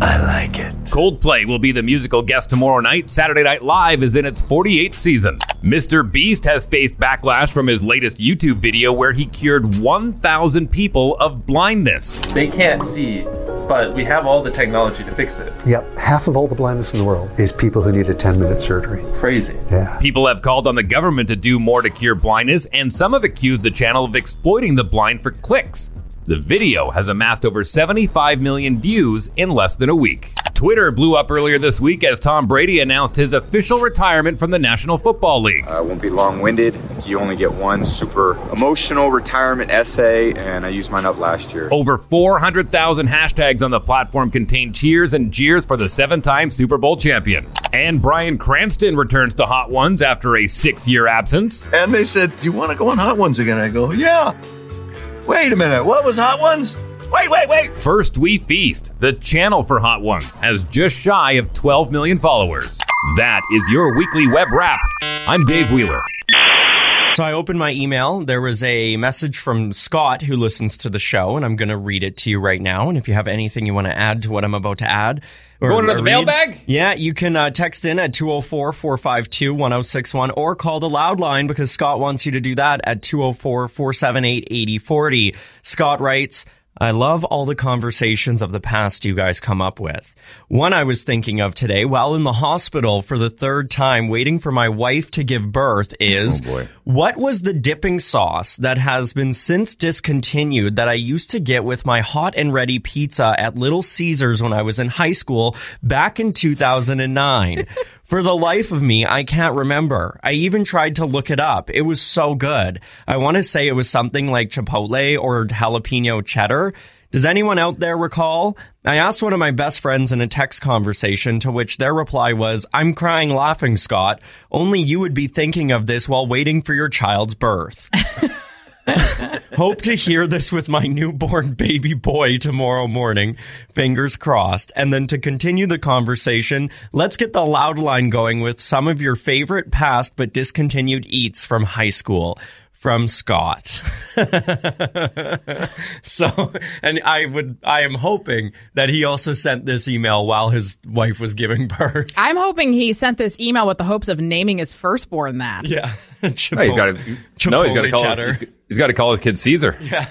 I like it. Coldplay will be the musical guest tomorrow night. Saturday Night Live is in its 48th season. Mr. Beast has faced backlash from his latest YouTube video where he cured 1,000 people of blindness. They can't see, but we have all the technology to fix it. Yep, half of all the blindness in the world is people who need a 10 minute surgery. Crazy. Yeah. People have called on the government to do more to cure blindness, and some have accused the channel of exploiting the blind for clicks. The video has amassed over 75 million views in less than a week. Twitter blew up earlier this week as Tom Brady announced his official retirement from the National Football League. I won't be long winded. You only get one super emotional retirement essay, and I used mine up last year. Over 400,000 hashtags on the platform contain cheers and jeers for the seven time Super Bowl champion. And Bryan Cranston returns to Hot Ones after a six year absence. And they said, Do you want to go on Hot Ones again? I go, Yeah. Wait a minute. What was Hot Ones? Wait, wait, wait. First We Feast, the channel for Hot Ones, has just shy of 12 million followers. That is your weekly web wrap. I'm Dave Wheeler. So I opened my email. There was a message from Scott who listens to the show, and I'm going to read it to you right now. And if you have anything you want to add to what I'm about to add, or, Going to the mailbag? Yeah, you can uh, text in at 204 452 1061 or call the loud line because Scott wants you to do that at 204 478 8040. Scott writes, I love all the conversations of the past you guys come up with. One I was thinking of today while in the hospital for the third time waiting for my wife to give birth is oh, what was the dipping sauce that has been since discontinued that I used to get with my hot and ready pizza at Little Caesars when I was in high school back in 2009? For the life of me, I can't remember. I even tried to look it up. It was so good. I want to say it was something like Chipotle or jalapeno cheddar. Does anyone out there recall? I asked one of my best friends in a text conversation to which their reply was, I'm crying laughing, Scott. Only you would be thinking of this while waiting for your child's birth. Hope to hear this with my newborn baby boy tomorrow morning. Fingers crossed. And then to continue the conversation, let's get the loud line going with some of your favorite past but discontinued eats from high school. From Scott. so, and I would, I am hoping that he also sent this email while his wife was giving birth. I'm hoping he sent this email with the hopes of naming his firstborn that. Yeah. Oh, he's gotta, no, he's got to call cheddar. his, he's, he's got to call his kid Caesar. Yeah.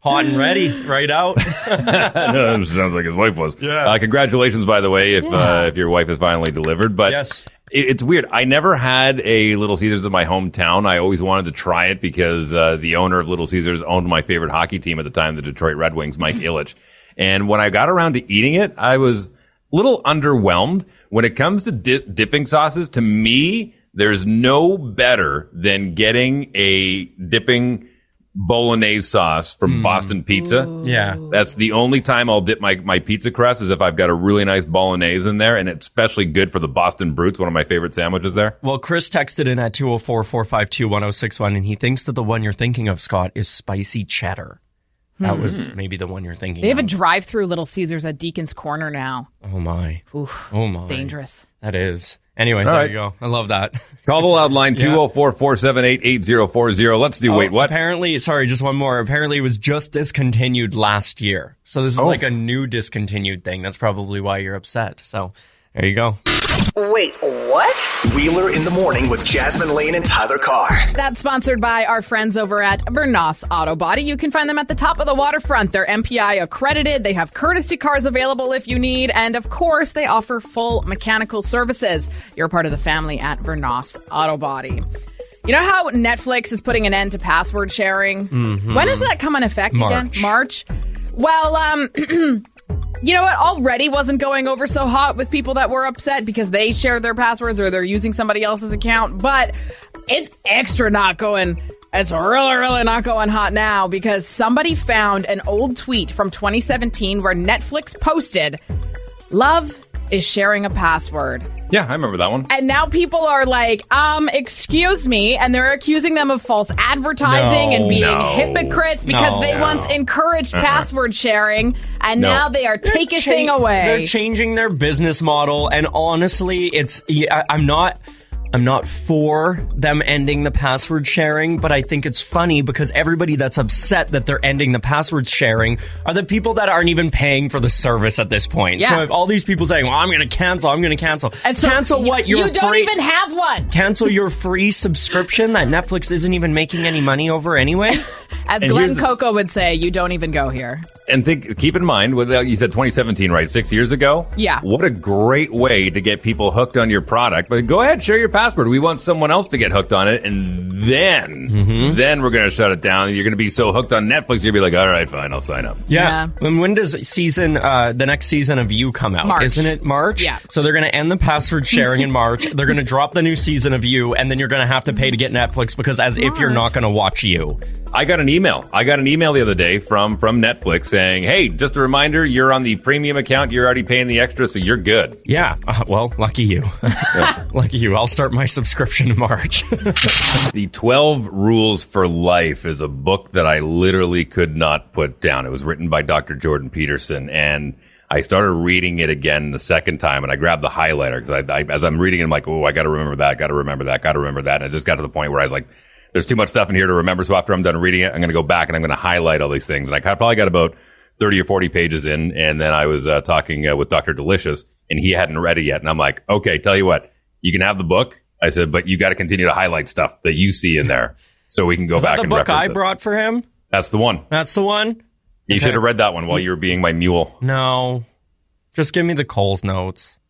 Hot and ready, right out. Sounds like his wife was. Yeah. Uh, congratulations, by the way, if uh, if your wife is finally delivered. But Yes. It, it's weird. I never had a Little Caesars in my hometown. I always wanted to try it because uh, the owner of Little Caesars owned my favorite hockey team at the time, the Detroit Red Wings, Mike Ilitch. And when I got around to eating it, I was a little underwhelmed. When it comes to dip, dipping sauces, to me, there's no better than getting a dipping bolognese sauce from Boston Pizza. Yeah. That's the only time I'll dip my, my pizza crust is if I've got a really nice bolognese in there, and it's especially good for the Boston Brutes, one of my favorite sandwiches there. Well, Chris texted in at 204 452 1061, and he thinks that the one you're thinking of, Scott, is spicy cheddar. That Hmm. was maybe the one you're thinking They have a drive-through Little Caesars at Deacon's Corner now. oh, my. Oof, Oh, my. dangerous. That is. Anyway, All there right. you go. I love that. Call the loud line Yeah. 204 478 8040. Let's do oh, wait, Oh, what? Apparently, sorry, just one more. Apparently, it was just discontinued last year. So this is Oh. like a new discontinued thing. That's probably why you're upset. So there you go. Wait, what? Wheeler in the morning with Jasmine Lane and Tyler Carr. That's sponsored by our friends over at Vernos Auto Body. You can find them at the top of the waterfront. They're MPI accredited. They have courtesy cars available if you need. And of course, they offer full mechanical services. You're part of the family at Vernos Auto Body. You know how Netflix is putting an end to password sharing? Mhm. When does that come in effect again? March. March. Well, um, you know what? Already wasn't going over so hot with people that were upset because they shared their passwords or they're using somebody else's account, but it's extra not going. It's really, really not going hot now because somebody found an old tweet from 2017 where Netflix posted, Love is sharing a password. Yeah, I remember that one. And now people are like, um, excuse me. And they're accusing them of false advertising No, and being no. hypocrites because No. they once encouraged Uh-uh. password sharing and No. now they are They're taking cha- thing away. They're changing their business model, and honestly, it's I- I'm not. I'm not for them ending the password sharing, but I think it's funny because everybody that's upset that they're ending the password sharing are the people that aren't even paying for the service at this point. Yeah. So if all these people saying, "Well, I'm going to cancel, I'm going to cancel," and so cancel what? You Your don't free- even have one. cancel your free subscription that Netflix isn't even making any money over anyway. As And Glen Coco would say, you don't even go here. And think, keep in mind, you said 2017, right? Six years ago. Yeah. What a great way to get people hooked on your product. But go ahead, share your password. We want someone else to get hooked on it, and then, Mm-hmm. then we're going to shut it down. You're going to be so hooked on Netflix, you'll be like, all right, fine, I'll sign up. Yeah. And when does season uh the next season of You come out? March. Isn't it March? Yeah. So they're gonna end the password sharing in March. They're gonna drop the new season of You, and then you're gonna have to pay to get Netflix because as if you're not gonna watch You. I got an email. I got an email the other day from from Netflix saying, "Hey, just a reminder, you're on the premium account. You're already paying the extra, so you're good." Yeah. Uh, well, lucky you. lucky you. I'll start my subscription in March. the 12 Rules for Life is a book that I literally could not put down. It was written by Dr. Jordan Peterson, and I started reading it again the second time, and I grabbed the highlighter because I, I, as I'm reading it, I'm like, oh, I got to remember that, got to remember that, got to remember that. And it just got to the point where I was like, there's too much stuff in here to remember. So after I'm done reading it, I'm going to go back and I'm going to highlight all these things. And I probably got about 30 or 40 pages in, and then I was uh, talking uh, with Dr. Delicious, and he hadn't read it yet. And I'm like, okay, tell you what, you can have the book. I said, but you got to continue to highlight stuff that you see in there so we can go Is back that the and book reference I it. brought for him? That's the one. That's the one? You Okay. should have read that one while you were being my mule. No. Just give me the Coles notes.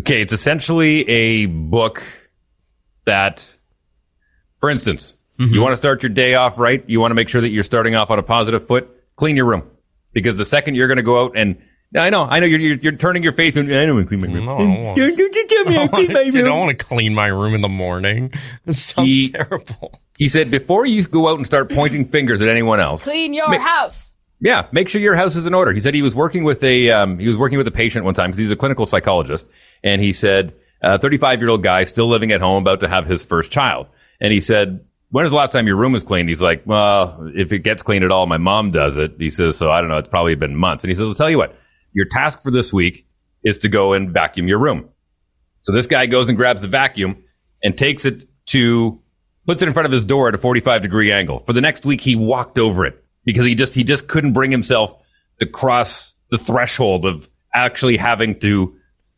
Okay, it's essentially a book that, for instance, Mm-hmm. you want to start your day off right. You want to make sure that you're starting off on a positive foot. Clean your room because the second you're going to go out and I know, I know you're, you're, you're turning your face and I don't want to clean my room. No, I don't want- Don't you tell me I clean my I don't want to clean my room in the morning. This sounds He- terrible. He said before you go out and start pointing fingers at anyone else, Clean your Ma- house. Yeah, make sure your house is in order. He said he was working with a um, he was working with a patient one time because he's a clinical psychologist, and he said a 35 year old guy still living at home about to have his first child, and he said. When was the last time your room was cleaned? He's like, well, if it gets cleaned at all, my mom does it. He says, so I don't know. It's probably been months. And he says, I'll tell you what, your task for this week is to go and vacuum your room. So this guy goes and grabs the vacuum and takes it to, puts it in front of his door at a 45 degree angle. For the next week, he walked over it because he just, he just couldn't bring himself to cross the threshold of actually having to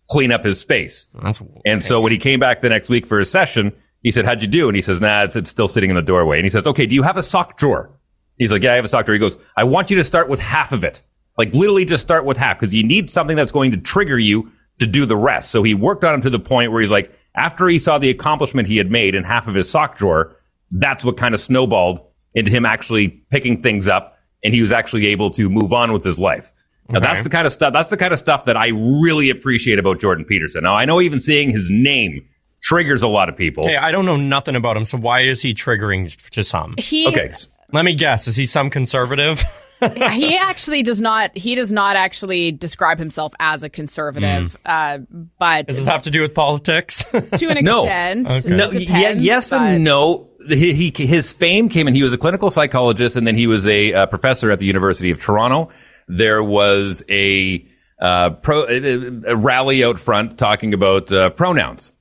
clean up his space. That's And so when he came back the next week for his session, he said, how'd you do? And he says, nah, it's, it's still sitting in the doorway. And he says, okay, do you have a sock drawer? He's like, yeah, I have a sock drawer. He goes, I want you to start with half of it. Like literally just start with half because you need something that's going to trigger you to do the rest. So he worked on him to the point where he's like, after he saw the accomplishment he had made in half of his sock drawer, that's what kind of snowballed into him actually picking things up and he was actually able to move on with his life. Now Okay. that's the kind of stuff, that's the kind of stuff that I really appreciate about Jordan Peterson. Now I know even seeing his name triggers a lot of people. Okay, I don't know nothing about him, so why is he triggering to some? He- Okay. Let me guess. Is he some conservative? he actually does not. He does not actually describe himself as a conservative. Uh, but Does this have to do with politics? to an No. extent, Okay. No, it ye- depends, yes but- and no. He, he his fame came in. He was a clinical psychologist, and then he was a uh, professor at the University of Toronto. There was a uh, pro a, a rally out front talking about uh,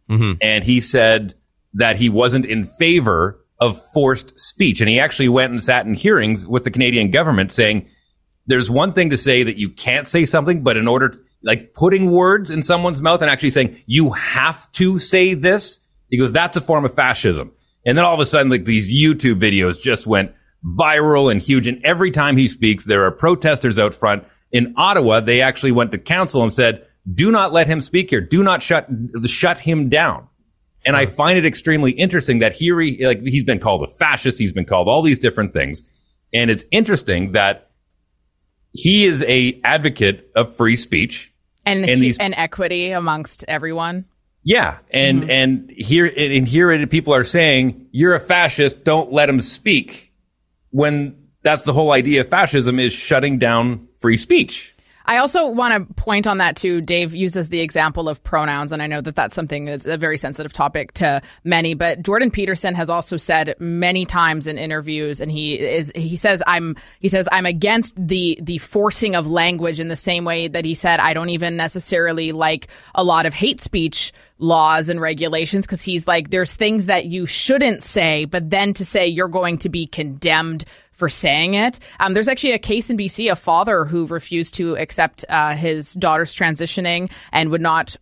pronouns, and he said that he wasn't in favor of forced speech, and he actually went and sat in hearings with the Canadian government saying there's one thing to say that you can't say something, but in order like putting words in someone's mouth and actually saying, you have to say this. He goes, that's a form of fascism. And then all of a sudden, like these YouTube videos just went viral and huge. And every time he speaks, there are protesters out front. In Ottawa, they actually went to council and said, do not let him speak here. Do not shut, shut him down. And I find it extremely interesting that here he, like, he's been called a fascist. He's been called all these different things. And it's interesting that he is a advocate of free speech. and and he- these- and equity amongst everyone. Yeah, and Mm-hmm. and here and here it- people are saying you're a fascist. Don't let him speak. When that's the whole idea of fascism is shutting down free speech. I also want to point on that too. Dave uses the example of pronouns, and I know that that's something that's a very sensitive topic to many. But Jordan Peterson has also said many times in interviews, and he is he says I'm he says I'm against the the forcing of language in the same way that he said I don't even necessarily like a lot of hate speech laws and regulations because he's like there's things that you shouldn't say, but then to say you're going to be condemned for saying it. Um, there's actually a case in BC, a father who refused to accept uh, his daughter's transitioning and would not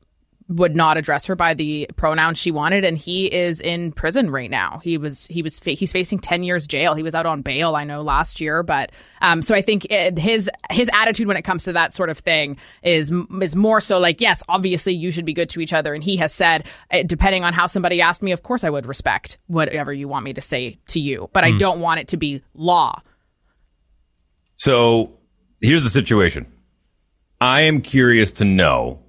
would not address her by the pronoun she wanted, and he is in prison right now. He was he was fa- he's facing ten years jail. He was out on bail, I know, last year, but um, so I think it, his his attitude when it comes to that sort of thing is is more so like yes, obviously you should be good to each other, and he has said eh, depending on how somebody asked me, of course I would respect whatever you want me to say to you, but I Hmm. don't want it to be law. So here's the situation. I am curious to know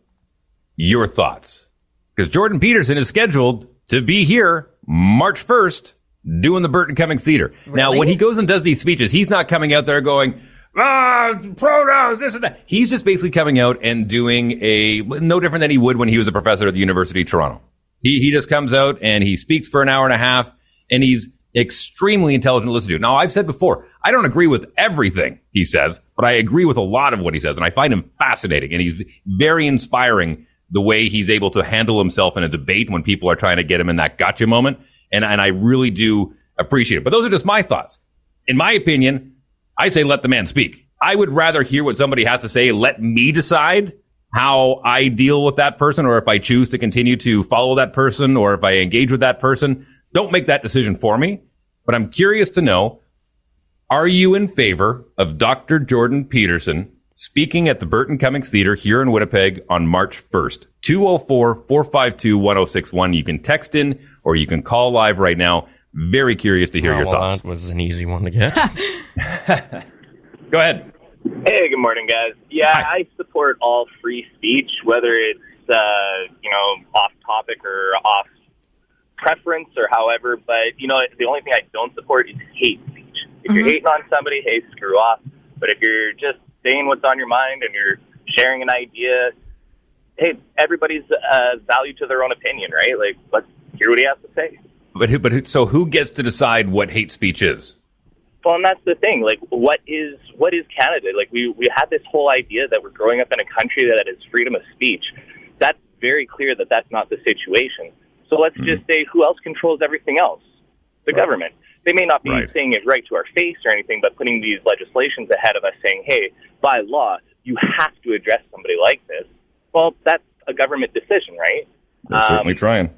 your thoughts because Jordan Peterson is scheduled to be here March 1st doing the Burton Cummings Theater. Now, when he goes and does these speeches, he's not coming out there going, ah, pronouns, this and that. He's just basically coming out and doing a, no different than he would when he was a professor at the University of Toronto. He, he just comes out and he speaks for an hour and a half and he's extremely intelligent to listen to. Now, I've said before, I don't agree with everything he says, but I agree with a lot of what he says and I find him fascinating and he's very inspiring the way he's able to handle himself in a debate when people are trying to get him in that gotcha moment. And, and I really do appreciate it. But those are just my thoughts. In my opinion, I say let the man speak. I would rather hear what somebody has to say. Let me decide how I deal with that person or if I choose to continue to follow that person or if I engage with that person. Don't make that decision for me. But I'm curious to know, are you in favor of Dr. Jordan Peterson speaking at the Burton Cummings Theater here in Winnipeg on March 1st? 204-452-1061. You can text in or you can call live right now. Very curious to hear Oh, your well, thoughts. That was an easy one to get. Go ahead. Hey, good morning, guys. Yeah, I support all free speech, whether it's uh, you know off topic or off preference or however. But you know, the only thing I don't support is hate speech. If you're Mm-hmm. hating on somebody, hey, screw off. But if you're just saying what's on your mind and you're sharing an idea, hey, everybody's uh, value to their own opinion, right? Like, let's hear what he has to say. But who, but who, so who gets to decide what hate speech is? Well, and that's the thing. Like, what is what is Canada? Like, we we had this whole idea that we're growing up in a country that is freedom of speech. That's very clear that that's not the situation. So let's just say who else controls everything else? The government. They may not be Right. saying it right to our face or anything, but putting these legislations ahead of us, saying, "Hey, by law, you have to address somebody like this." Well, that's a government decision, right? They're certainly trying.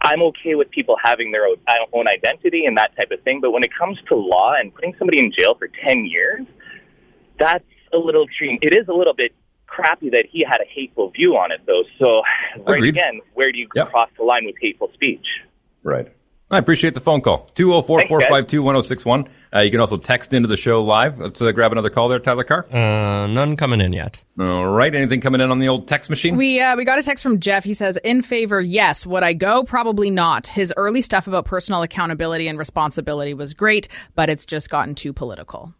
I'm okay with people having their own, uh, own identity and that type of thing. But when it comes to law and putting somebody in jail for 10 years, that's a little extreme. It is a little bit crappy that he had a hateful view on it, though. So, right Agreed. again, where do you cross the line with hateful speech? Right. I appreciate the phone call. 204-452-1061. Uh, you can also text into the show live. Let's uh, grab another call there, Tyler Carr. Uh, none coming in yet. All right. Anything coming in on the old text machine? We uh, we got a text from Jeff. He says, "In favor, yes. Would I go? Probably not. His early stuff about personal accountability and responsibility was great, but it's just gotten too political."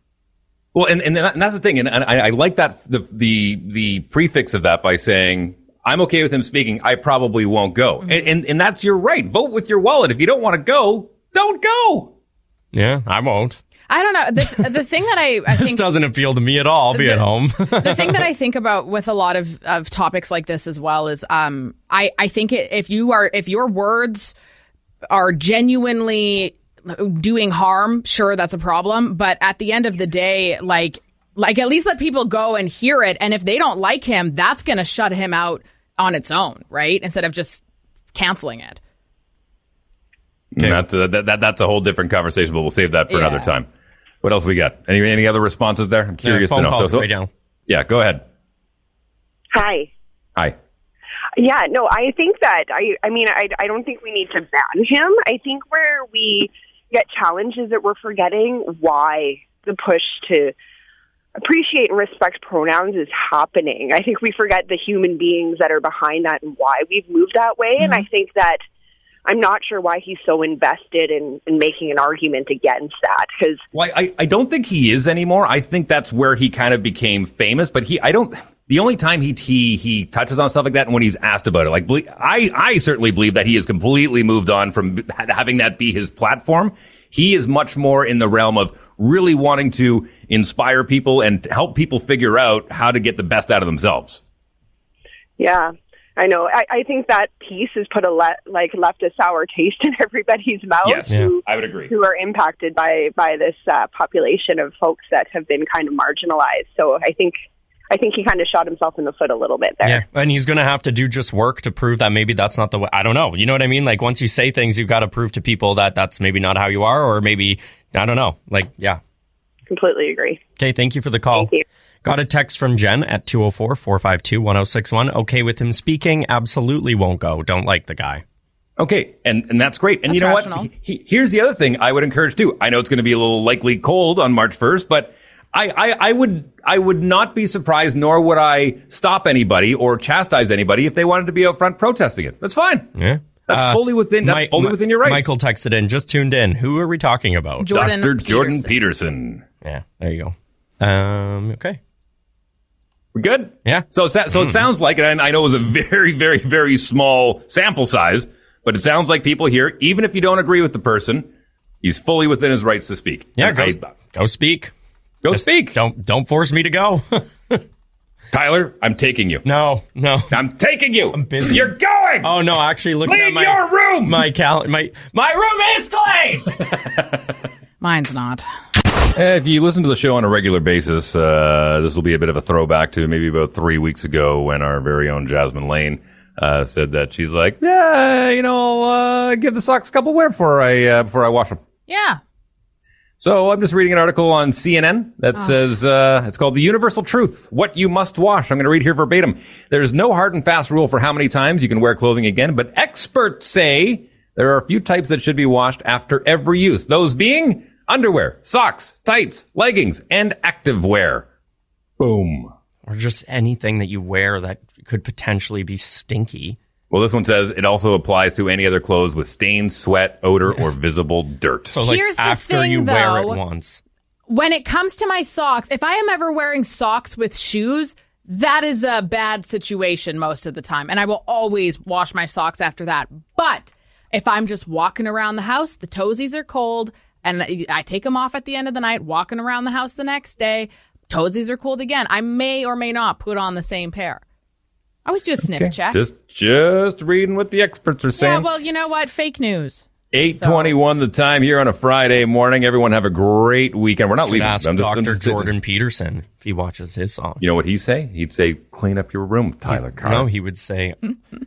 Well, and, and, that, and that's the thing. And, and I, I like that, the, the, the prefix of that by saying, I'm okay with him speaking. I probably won't go. And, and, and that's your right. Vote with your wallet. If you don't want to go, don't go. Yeah, I won't. I don't know. The, the thing that I, I This doesn't appeal to me at all. I'll be The- at home. the thing that I think about with a lot of, of topics like this as well is um I, I think it, if you are if your words are genuinely doing harm, sure that's a problem. But at the end of the day, like like at least let people go and hear it. And if they don't like him, that's going to shut him out on its own, right? Instead of just canceling it. And That's a, that, that, that's a whole different conversation, but we'll save that for Yeah. another time. What else we got? Any any other responses there? I'm curious phone to know. call So, so right yeah, go ahead. Hi. Hi. Yeah, no, I think that I I mean I I don't think we need to ban him. I think where we get challenged is that we're forgetting why the push to appreciate and respect pronouns is happening. I think we forget the human beings that are behind that and why we've moved that way and I mm-hmm. think that I'm not sure why he's so invested in, in making an argument against that because Well, I, I don't think he is anymore. I think that's where he kind of became famous. But he, I don't. The only time he he he touches on stuff like that, and when he's asked about it, like I I certainly believe that he has completely moved on from having that be his platform. He is much more in the realm of really wanting to inspire people and help people figure out how to get the best out of themselves. Yeah, I know. I, I think that piece has put a le- like left a sour taste in everybody's mouth. Yes, who, I would agree. Who are impacted by by this uh, population of folks that have been kind of marginalized. So I think I think he kind of shot himself in the foot a little bit there. Yeah, and he's going to have to do just work to prove that maybe that's not the way. I don't know. You know what I mean? Like once you say things, you've got to prove to people that that's maybe not how you are, or maybe I don't know. Like, yeah. Completely agree. Okay, thank you for the call. Got a text from Jen at 204 452 1061. Okay with him speaking? Absolutely won't go. Don't like the guy. Okay, and and that's great. And That's you know rational. what? He- he- here's the other thing I would encourage too. I know it's going to be a little likely cold on March 1st, but I, I I would I would not be surprised, nor would I stop anybody or chastise anybody if they wanted to be out front protesting it. That's fine. Yeah. That's Uh, fully within that's Mi- fully Mi- within your rights. Michael texted in, just tuned in. Who are we talking about? Jordan Dr. Jordan Peterson. Yeah, there you go. Um, okay. We're good. Yeah. So sa- so it Mm. sounds like, and I know it was a very very very small sample size, but it sounds like people here, even if you don't agree with the person, he's fully within his rights to speak. Yeah, go, I- go speak. Go Just speak. Don't don't force me to go. Tyler, I'm taking you. No, no. I'm taking you. I'm busy. You're going. Oh no, actually looking Clean at my your room. My cal my my room is clean. Mine's not. Eh, If you listen to the show on a regular basis, uh, this will be a bit of a throwback to maybe about three weeks ago when our very own Jasmine Lane uh, said that she's like, yeah, you know, I'll uh, give the socks a couple wear before I uh, before I wash them. Yeah. So I'm just reading an article on CNN that says uh, it's called "The Universal Truth: What You Must Wash." I'm going to read here verbatim. There's no hard and fast rule for how many times you can wear clothing again, but experts say there are a few types that should be washed after every use. Those being underwear, socks, tights, leggings, and activewear. Boom. or just anything that you wear that could potentially be stinky. Well, this one says it also applies to any other clothes with stains, sweat, odor, or visible dirt. So like Here's the after thing, you wear it though. once. When it comes to my socks, if I am ever wearing socks with shoes, that is a bad situation most of the time. And I will always wash my socks after that. But if I'm just walking around the house, the toesies are cold, and I take them off at the end of the night, walking around the house the next day, toesies are cold again. I may or may not put on the same pair. I always do a sniff check. Just, just reading what the experts are saying. yeah, well, you know what? Fake news. 821 the time here on a Friday morning. Everyone have a great weekend. We're not Should leaving. ask I'm just- I'm Dr. just- Jordan Peterson if he watches his song. You know what he'd say? He'd say, clean up your room, Tyler Carr. No, he would say,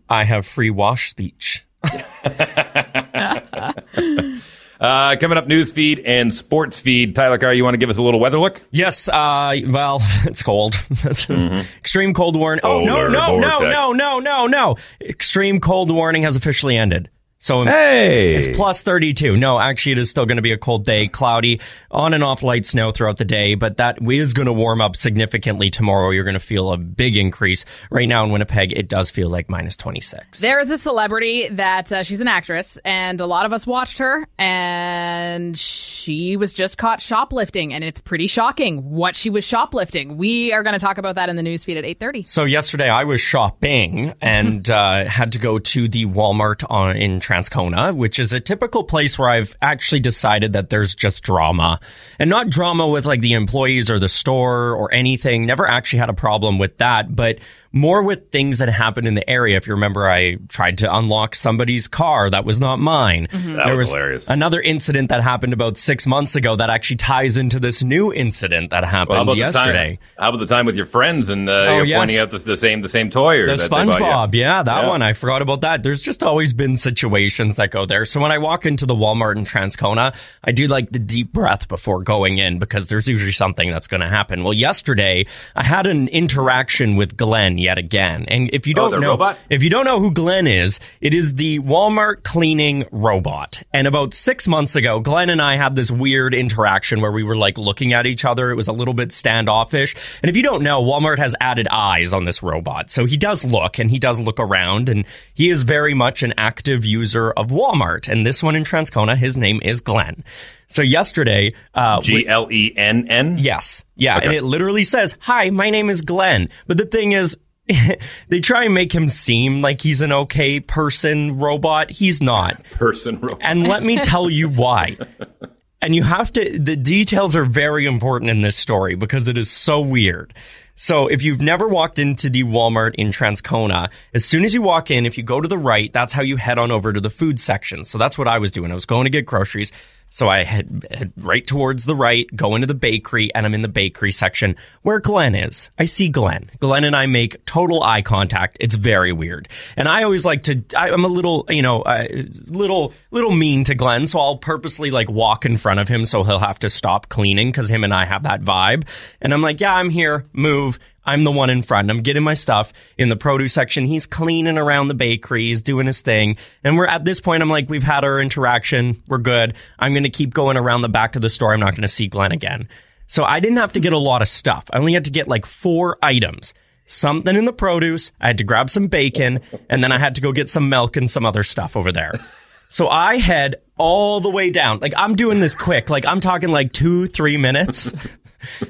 I have free wash speech. Uh, coming up, news feed and sports feed. Tyler Carr, you want to give us a little weather look? Yes, uh, well, it's cold. That's Extreme cold warning. Oh, no, no, no, no, no, no, no. Extreme cold warning has officially ended. So Hey! it's plus 32. No, actually, it is still going to be a cold day, cloudy, on and off light snow throughout the day, but that is going to warm up significantly tomorrow. You're going to feel a big increase. Right now in Winnipeg, it does feel like minus 26. There is a celebrity that uh, she's an actress, and a lot of us watched her, and she was just caught shoplifting, and it's pretty shocking what she was shoplifting. We are going to talk about that in the news feed at eight thirty. So yesterday I was shopping and uh, had to go to the Walmart on, in Transcona, which is a typical place where I've actually decided that there's just drama and not drama with like the employees or the store or anything. Never actually had a problem with that, but more with things that happened in the area. If you remember, I tried to unlock somebody's car that was not mine. That There was hilarious. Another incident that happened about six months ago that actually ties into this new incident that happened Well, how yesterday. How about the time with your friends and uh, Oh, you're yes. pointing out the, the same the same toy or The that they? SpongeBob, yeah, that Yeah. one. I forgot about that. There's just always been situations that go there. So when I walk into the Walmart in Transcona, I do like the deep breath before going in because there's usually something that's going to happen. Well, yesterday I had an interaction with Glenn yet again. And if you Oh, don't the know, robot? if you don't know who Glenn is, it is the Walmart cleaning robot. And about six months ago, Glenn and I had this weird interaction where we were like looking at each other. It was a little bit standoffish. And if you don't know, Walmart has added eyes on this robot. So he does look and he does look around and he is very much an active user of Walmart. And this one in Transcona, his name is Glenn. So yesterday, uh, G L E N N. Yes. Yeah. Okay. And it literally says, Hi, my name is Glenn. But the thing is, they try and make him seem like he's an okay person robot. He's not. Person robot. And let me tell you why. And you have to, the details are very important in this story because it is so weird. So if you've never walked into the Walmart in Transcona, as soon as you walk in, if you go to the right, that's how you head on over to the food section. So that's what I was doing. I was going to get groceries. So I head, head right towards the right, go into the bakery, and I'm in the bakery section where Glenn is. I see Glenn. Glenn and I make total eye contact. It's very weird. And I always like to, I, I'm a little, you know, little, little mean to Glenn. So I'll purposely like walk in front of him so he'll have to stop cleaning because him and I have that vibe. And I'm like, yeah, I'm here. Move. I'm the one in front. I'm getting my stuff in the produce section. He's cleaning around the bakery. He's doing his thing. And we're at this point, I'm like, we've had our interaction. We're good. I'm going to keep going around the back of the store. I'm not going to see Glenn again. So I didn't have to get a lot of stuff. I only had to get like four items. Something in the produce. I had to grab some bacon and then I had to go get some milk and some other stuff over there. So I head all the way down. Like I'm doing this quick. Like I'm talking like two, three minutes.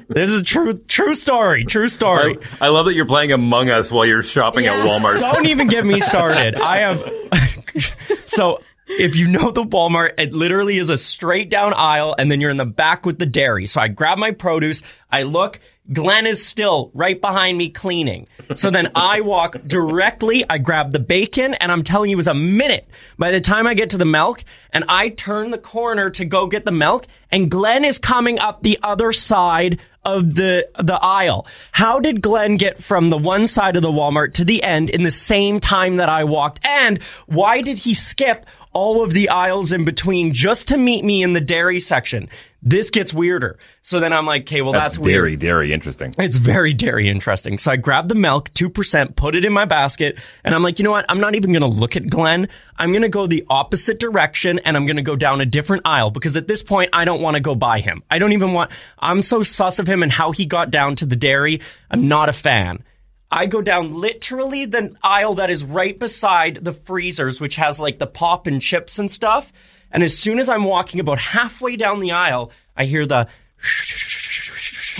This is a true, true story. True story. I, I love that you're playing Among Us while you're shopping at Walmart. Don't even get me started. I have. so if you know the Walmart, it literally is a straight down aisle, and then you're in the back with the dairy. So I grab my produce. I look. Glenn is still right behind me cleaning. So then I walk directly. I grab the bacon, and I'm telling you, it was a minute. By the time I get to the milk, and I turn the corner to go get the milk, and Glenn is coming up the other side of the the aisle. How did Glenn get from the one side of the Walmart to the end in the same time that I walked? And why did he skip all of the aisles in between just to meet me in the dairy section? This gets weirder. So then I'm like, okay, well that's, That's weird. dairy, dairy interesting. It's very dairy interesting. So I grabbed the milk, 2%, put it in my basket, and I'm like, you know what? I'm not even going to look at Glenn. I'm going to go the opposite direction and I'm going to go down a different aisle because at this point, I don't want to go by him. I don't even want, I'm so sus of him and how he got down to the dairy. I'm not a fan. I go down literally the aisle that is right beside the freezers, which has like the pop and chips and stuff. And as soon as I'm walking about halfway down the aisle, I hear the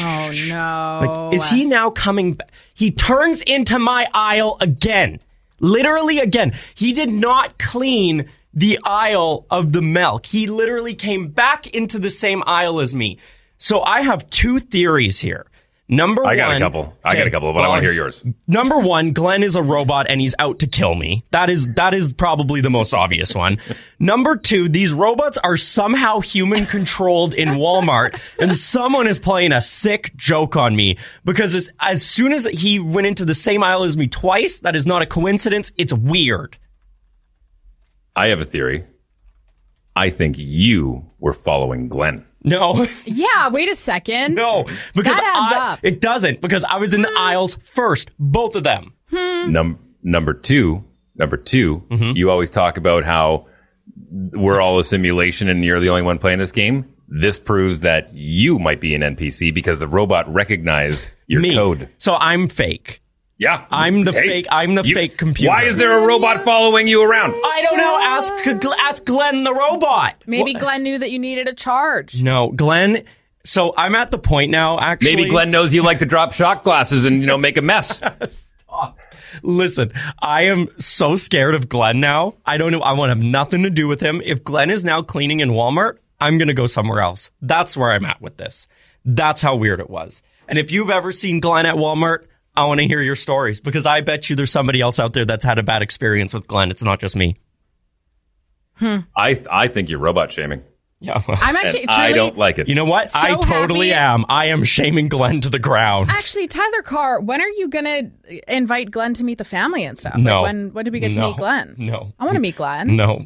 Oh no! like, is he now coming back? He turns into my aisle again. Literally again. He did not clean the aisle of the milk. He literally came back into the same aisle as me. So I have two theories here. Number one. I one. got a couple. I got a couple, but I want to hear yours. Number one, Glenn is a robot and he's out to kill me. That is that is probably the most obvious one. Number two, these robots are somehow human controlled in Walmart, and someone is playing a sick joke on me because as, as soon as he went into the same aisle as me twice, that is not a coincidence. It's weird. I have a theory. I think you were following Glenn. No. Yeah, wait a second. No, because that adds I, up. it doesn't because I was in the aisles first, both of them. Hmm. Num- number two, number 2 Mm-hmm. you always talk about how we're all a simulation and you're the only one playing this game. This proves that you might be an NPC because the robot recognized your Me. code. So I'm fake. Yeah, I'm the Hey, fake. I'm the you- fake computer. Why is there a robot following you around? I don't know. Ask ask Glenn the robot. Maybe Wha- Glenn knew that you needed a charge. No, Glenn. So I'm at the point now. Actually, Maybe Glenn knows you like to drop shot glasses and you know make a mess. Listen, I am so scared of Glenn now. I don't know. I want to have nothing to do with him. If Glenn is now cleaning in Walmart, I'm going to go somewhere else. That's where I'm at with this. That's how weird it was. And if you've ever seen Glenn at Walmart, I want to hear your stories because I bet you there's somebody else out there that's had a bad experience with Glenn. It's not just me. Hmm. I I think you're robot shaming. Yeah, I'm actually And I don't like it. You know what? So I totally happy- am. I am shaming Glenn to the ground. Actually, Tyler Carr, when are you gonna invite Glenn to meet the family and stuff? No. Like when when did we get to meet Glenn? No. I want to meet Glenn. No.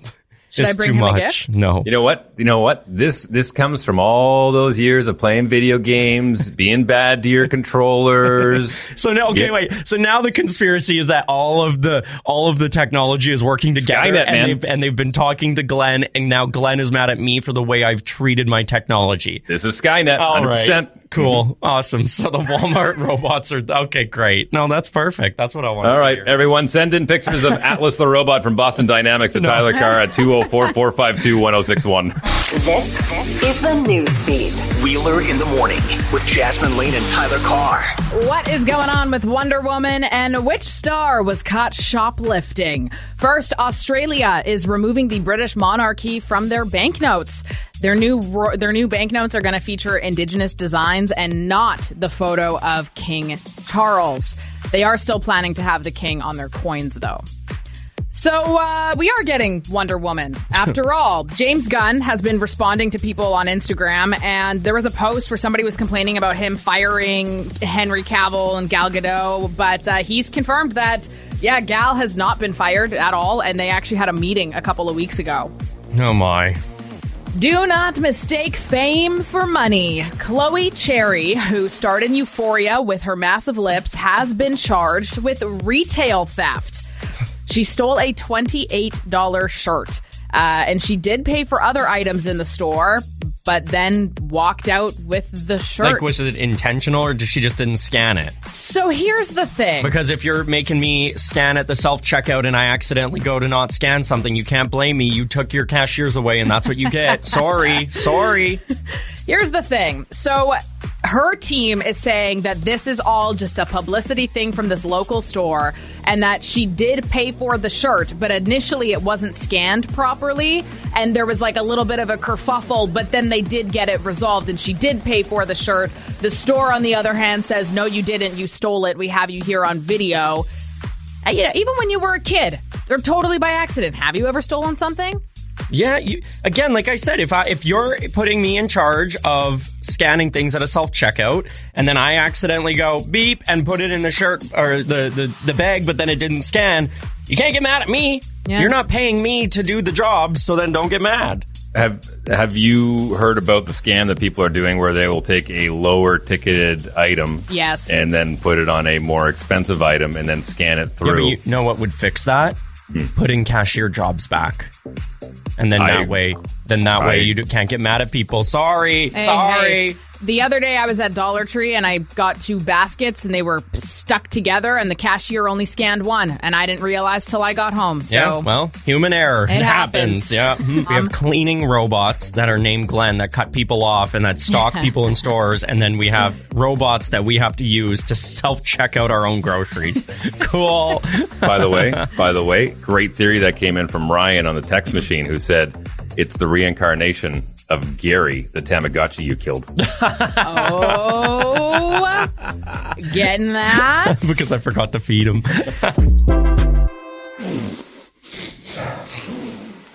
Should I bring too him a much. gift? No. You know what? You know what? This this comes from all those years of playing video games, being bad to your controllers. So now, okay, Yeah. wait. So now the conspiracy is that all of the all of the technology is working together, Skynet, and man. they've and they've been talking to Glenn, and now Glenn is mad at me for the way I've treated my technology. This is Skynet, All 100%. right, cool, mhm. awesome. So the Walmart robots are okay, great. No, that's perfect. That's what I want. All right, everyone, send in pictures of Atlas the robot from Boston Dynamics to Tyler Carr at 204 452 1061. This is the news feed. Wheeler in the morning with Jasmine Lane and Tyler Carr. What is going on with Wonder Woman and which star was caught shoplifting? First, Australia is removing the British monarchy from their banknotes. Their new ro- their new banknotes are going to feature indigenous designs and not the photo of King Charles. They are still planning to have the king on their coins though. So uh, we are getting Wonder Woman. After all, James Gunn has been responding to people on Instagram, and there was a post where somebody was complaining about him firing Henry Cavill and Gal Gadot, but uh, he's confirmed that yeah, Gal has not been fired at all, and they actually had a meeting a couple of weeks ago. Oh my. Do not mistake fame for money. Chloe Cherry, who starred in Euphoria with her massive lips, has been charged with retail theft. She stole a $28 shirt. Uh, and she did pay for other items in the store, but then walked out with the shirt. Like, was it intentional or just she just didn't scan it? so here's the thing. Because if you're making me scan at the self checkout and I accidentally go to not scan something, you can't blame me. You took your cashiers away and that's what you get. sorry. Sorry. Here's the thing. So her team is saying that this is all just a publicity thing from this local store and that she did pay for the shirt, but initially it wasn't scanned properly and there was like a little bit of a kerfuffle, but then they did get it resolved and she did pay for the shirt. The store, on the other hand, says, no, you didn't. You stole it. We have you here on video. Uh, yeah, even when you were a kid, or totally by accident, have you ever stolen something? Yeah, you, again, like I said, if I if you're putting me in charge of scanning things at a self checkout, and then I accidentally go beep and put it in the shirt or the, the the bag, but then it didn't scan, you can't get mad at me. Yeah. You're not paying me to do the job, so then don't get mad. Have Have you heard about the scam that people are doing where they will take a lower ticketed item Yes. and then put it on a more expensive item and then scan it Yeah, but through? you know what would fix that? Putting cashier jobs back, and then I- that way, then that I- way you d- can't get mad at people. Sorry, Hey, sorry. hey. The other day I was at Dollar Tree and I got two baskets and they were stuck together and the cashier only scanned one and I didn't realize till I got home. So yeah, well, human error. It happens. Yeah. Mhm. we Um, have cleaning robots that are named Glenn that cut people off and that stalk people in stores. And then we have robots that we have to use to self check out our own groceries. cool. by the way, by the way, great theory that came in from Ryan on the text machine who said it's the reincarnation of Gary, the Tamagotchi you killed. Oh, getting that? because I forgot to feed him.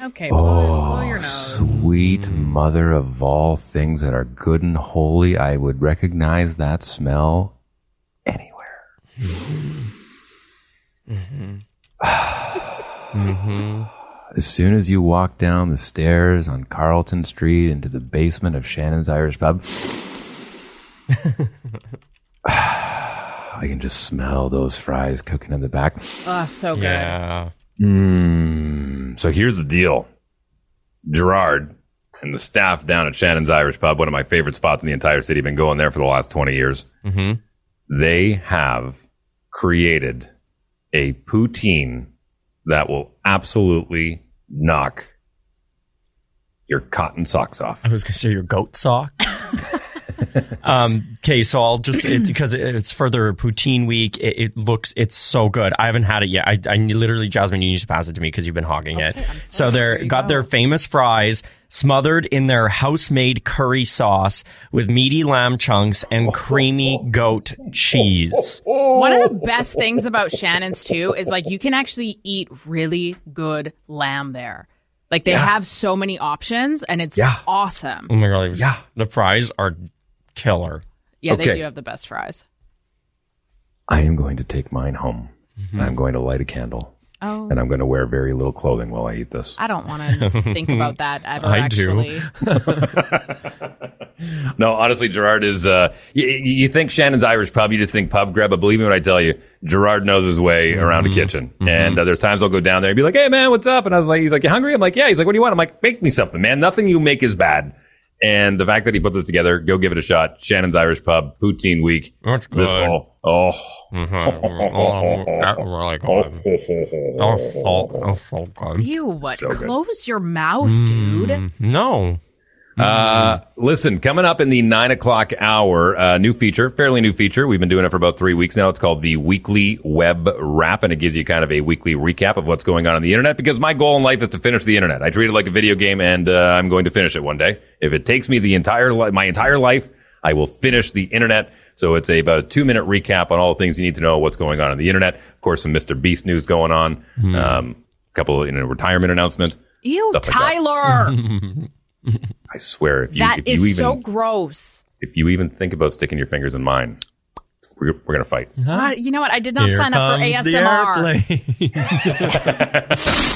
Okay, blow, blow your nose. Sweet mother of all things that are good and holy, I would recognize that smell anywhere. Mm-hmm. mm-hmm. As soon as you walk down the stairs on Carlton Street into the basement of Shannon's Irish Pub, I can just smell those fries cooking in the back. Oh, so good. Yeah. Mm, so here's the deal Gerard and the staff down at Shannon's Irish Pub, one of my favorite spots in the entire city, been going there for the last 20 years. Mm-hmm. They have created a poutine that will absolutely knock your cotton socks off. I was going to say your goat socks. um, okay, so I'll just it, because it's further poutine week. It, it, looks it's so good. I haven't had it yet. I, I literally, Jasmine, you need to pass it to me because you've been hogging okay, it. So, so they're got go. their famous fries smothered in their house-made curry sauce with meaty lamb chunks and creamy goat cheese. One of the best things about Shannon's too is like you can actually eat really good lamb there. Like they yeah. have so many options and it's yeah. awesome. Oh my god, yeah. The fries are killer. Yeah, okay. they do have the best fries. I am going to take mine home. Mm-hmm. I'm going to light a candle. Oh. And I'm going to wear very little clothing while I eat this. I don't want to think about that ever. I actually. do. no, honestly, Gerard is. Uh, you, you, think Shannon's Irish pub? You just think pub grub, but believe me when I tell you, Gerard knows his way mm-hmm. around a kitchen. Mm-hmm. And uh, there's times I'll go down there and be like, "Hey, man, what's up?" And I was like, "He's like, you hungry?" I'm like, "Yeah." He's like, "What do you want?" I'm like, "Make me something, man. Nothing you make is bad." And the fact that he put this together, go give it a shot. Shannon's Irish Pub, Poutine Week. That's good. This fall. Oh. Mm-hmm. oh, that's really good. Oh, so good. Ew, what? So Close your mouth, dude. Mm, no. Uh, listen, coming up in the nine o'clock hour, uh, new feature, fairly new feature. We've been doing it for about three weeks now. It's called the weekly web wrap and it gives you kind of a weekly recap of what's going on on the internet because my goal in life is to finish the internet. I treat it like a video game and, uh, I'm going to finish it one day. If it takes me the entire, li- my entire life, I will finish the internet. So it's a, about a two minute recap on all the things you need to know what's going on on the internet. Of course, some Mr. Beast news going on. Mm. Um, a couple, you know, retirement announcement. Ew, Tyler. I swear, if you, that if is you even, so gross. If you even think about sticking your fingers in mine, we're, we're gonna fight. Huh? you know what? I did not Here sign up for ASMR.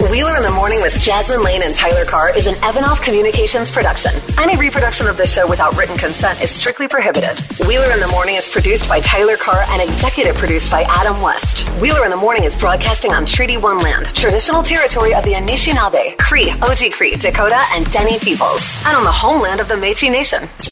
Wheeler in the Morning with Jasmine Lane and Tyler Carr is an Evanov Communications production. Any reproduction of this show without written consent is strictly prohibited. Wheeler in the Morning is produced by Tyler Carr and executive produced by Adam West. Wheeler in the Morning is broadcasting on Treaty One land, traditional territory of the Anishinaabe, Cree, Oji Cree, Dakota, and Dene peoples, and on the homeland of the Métis Nation.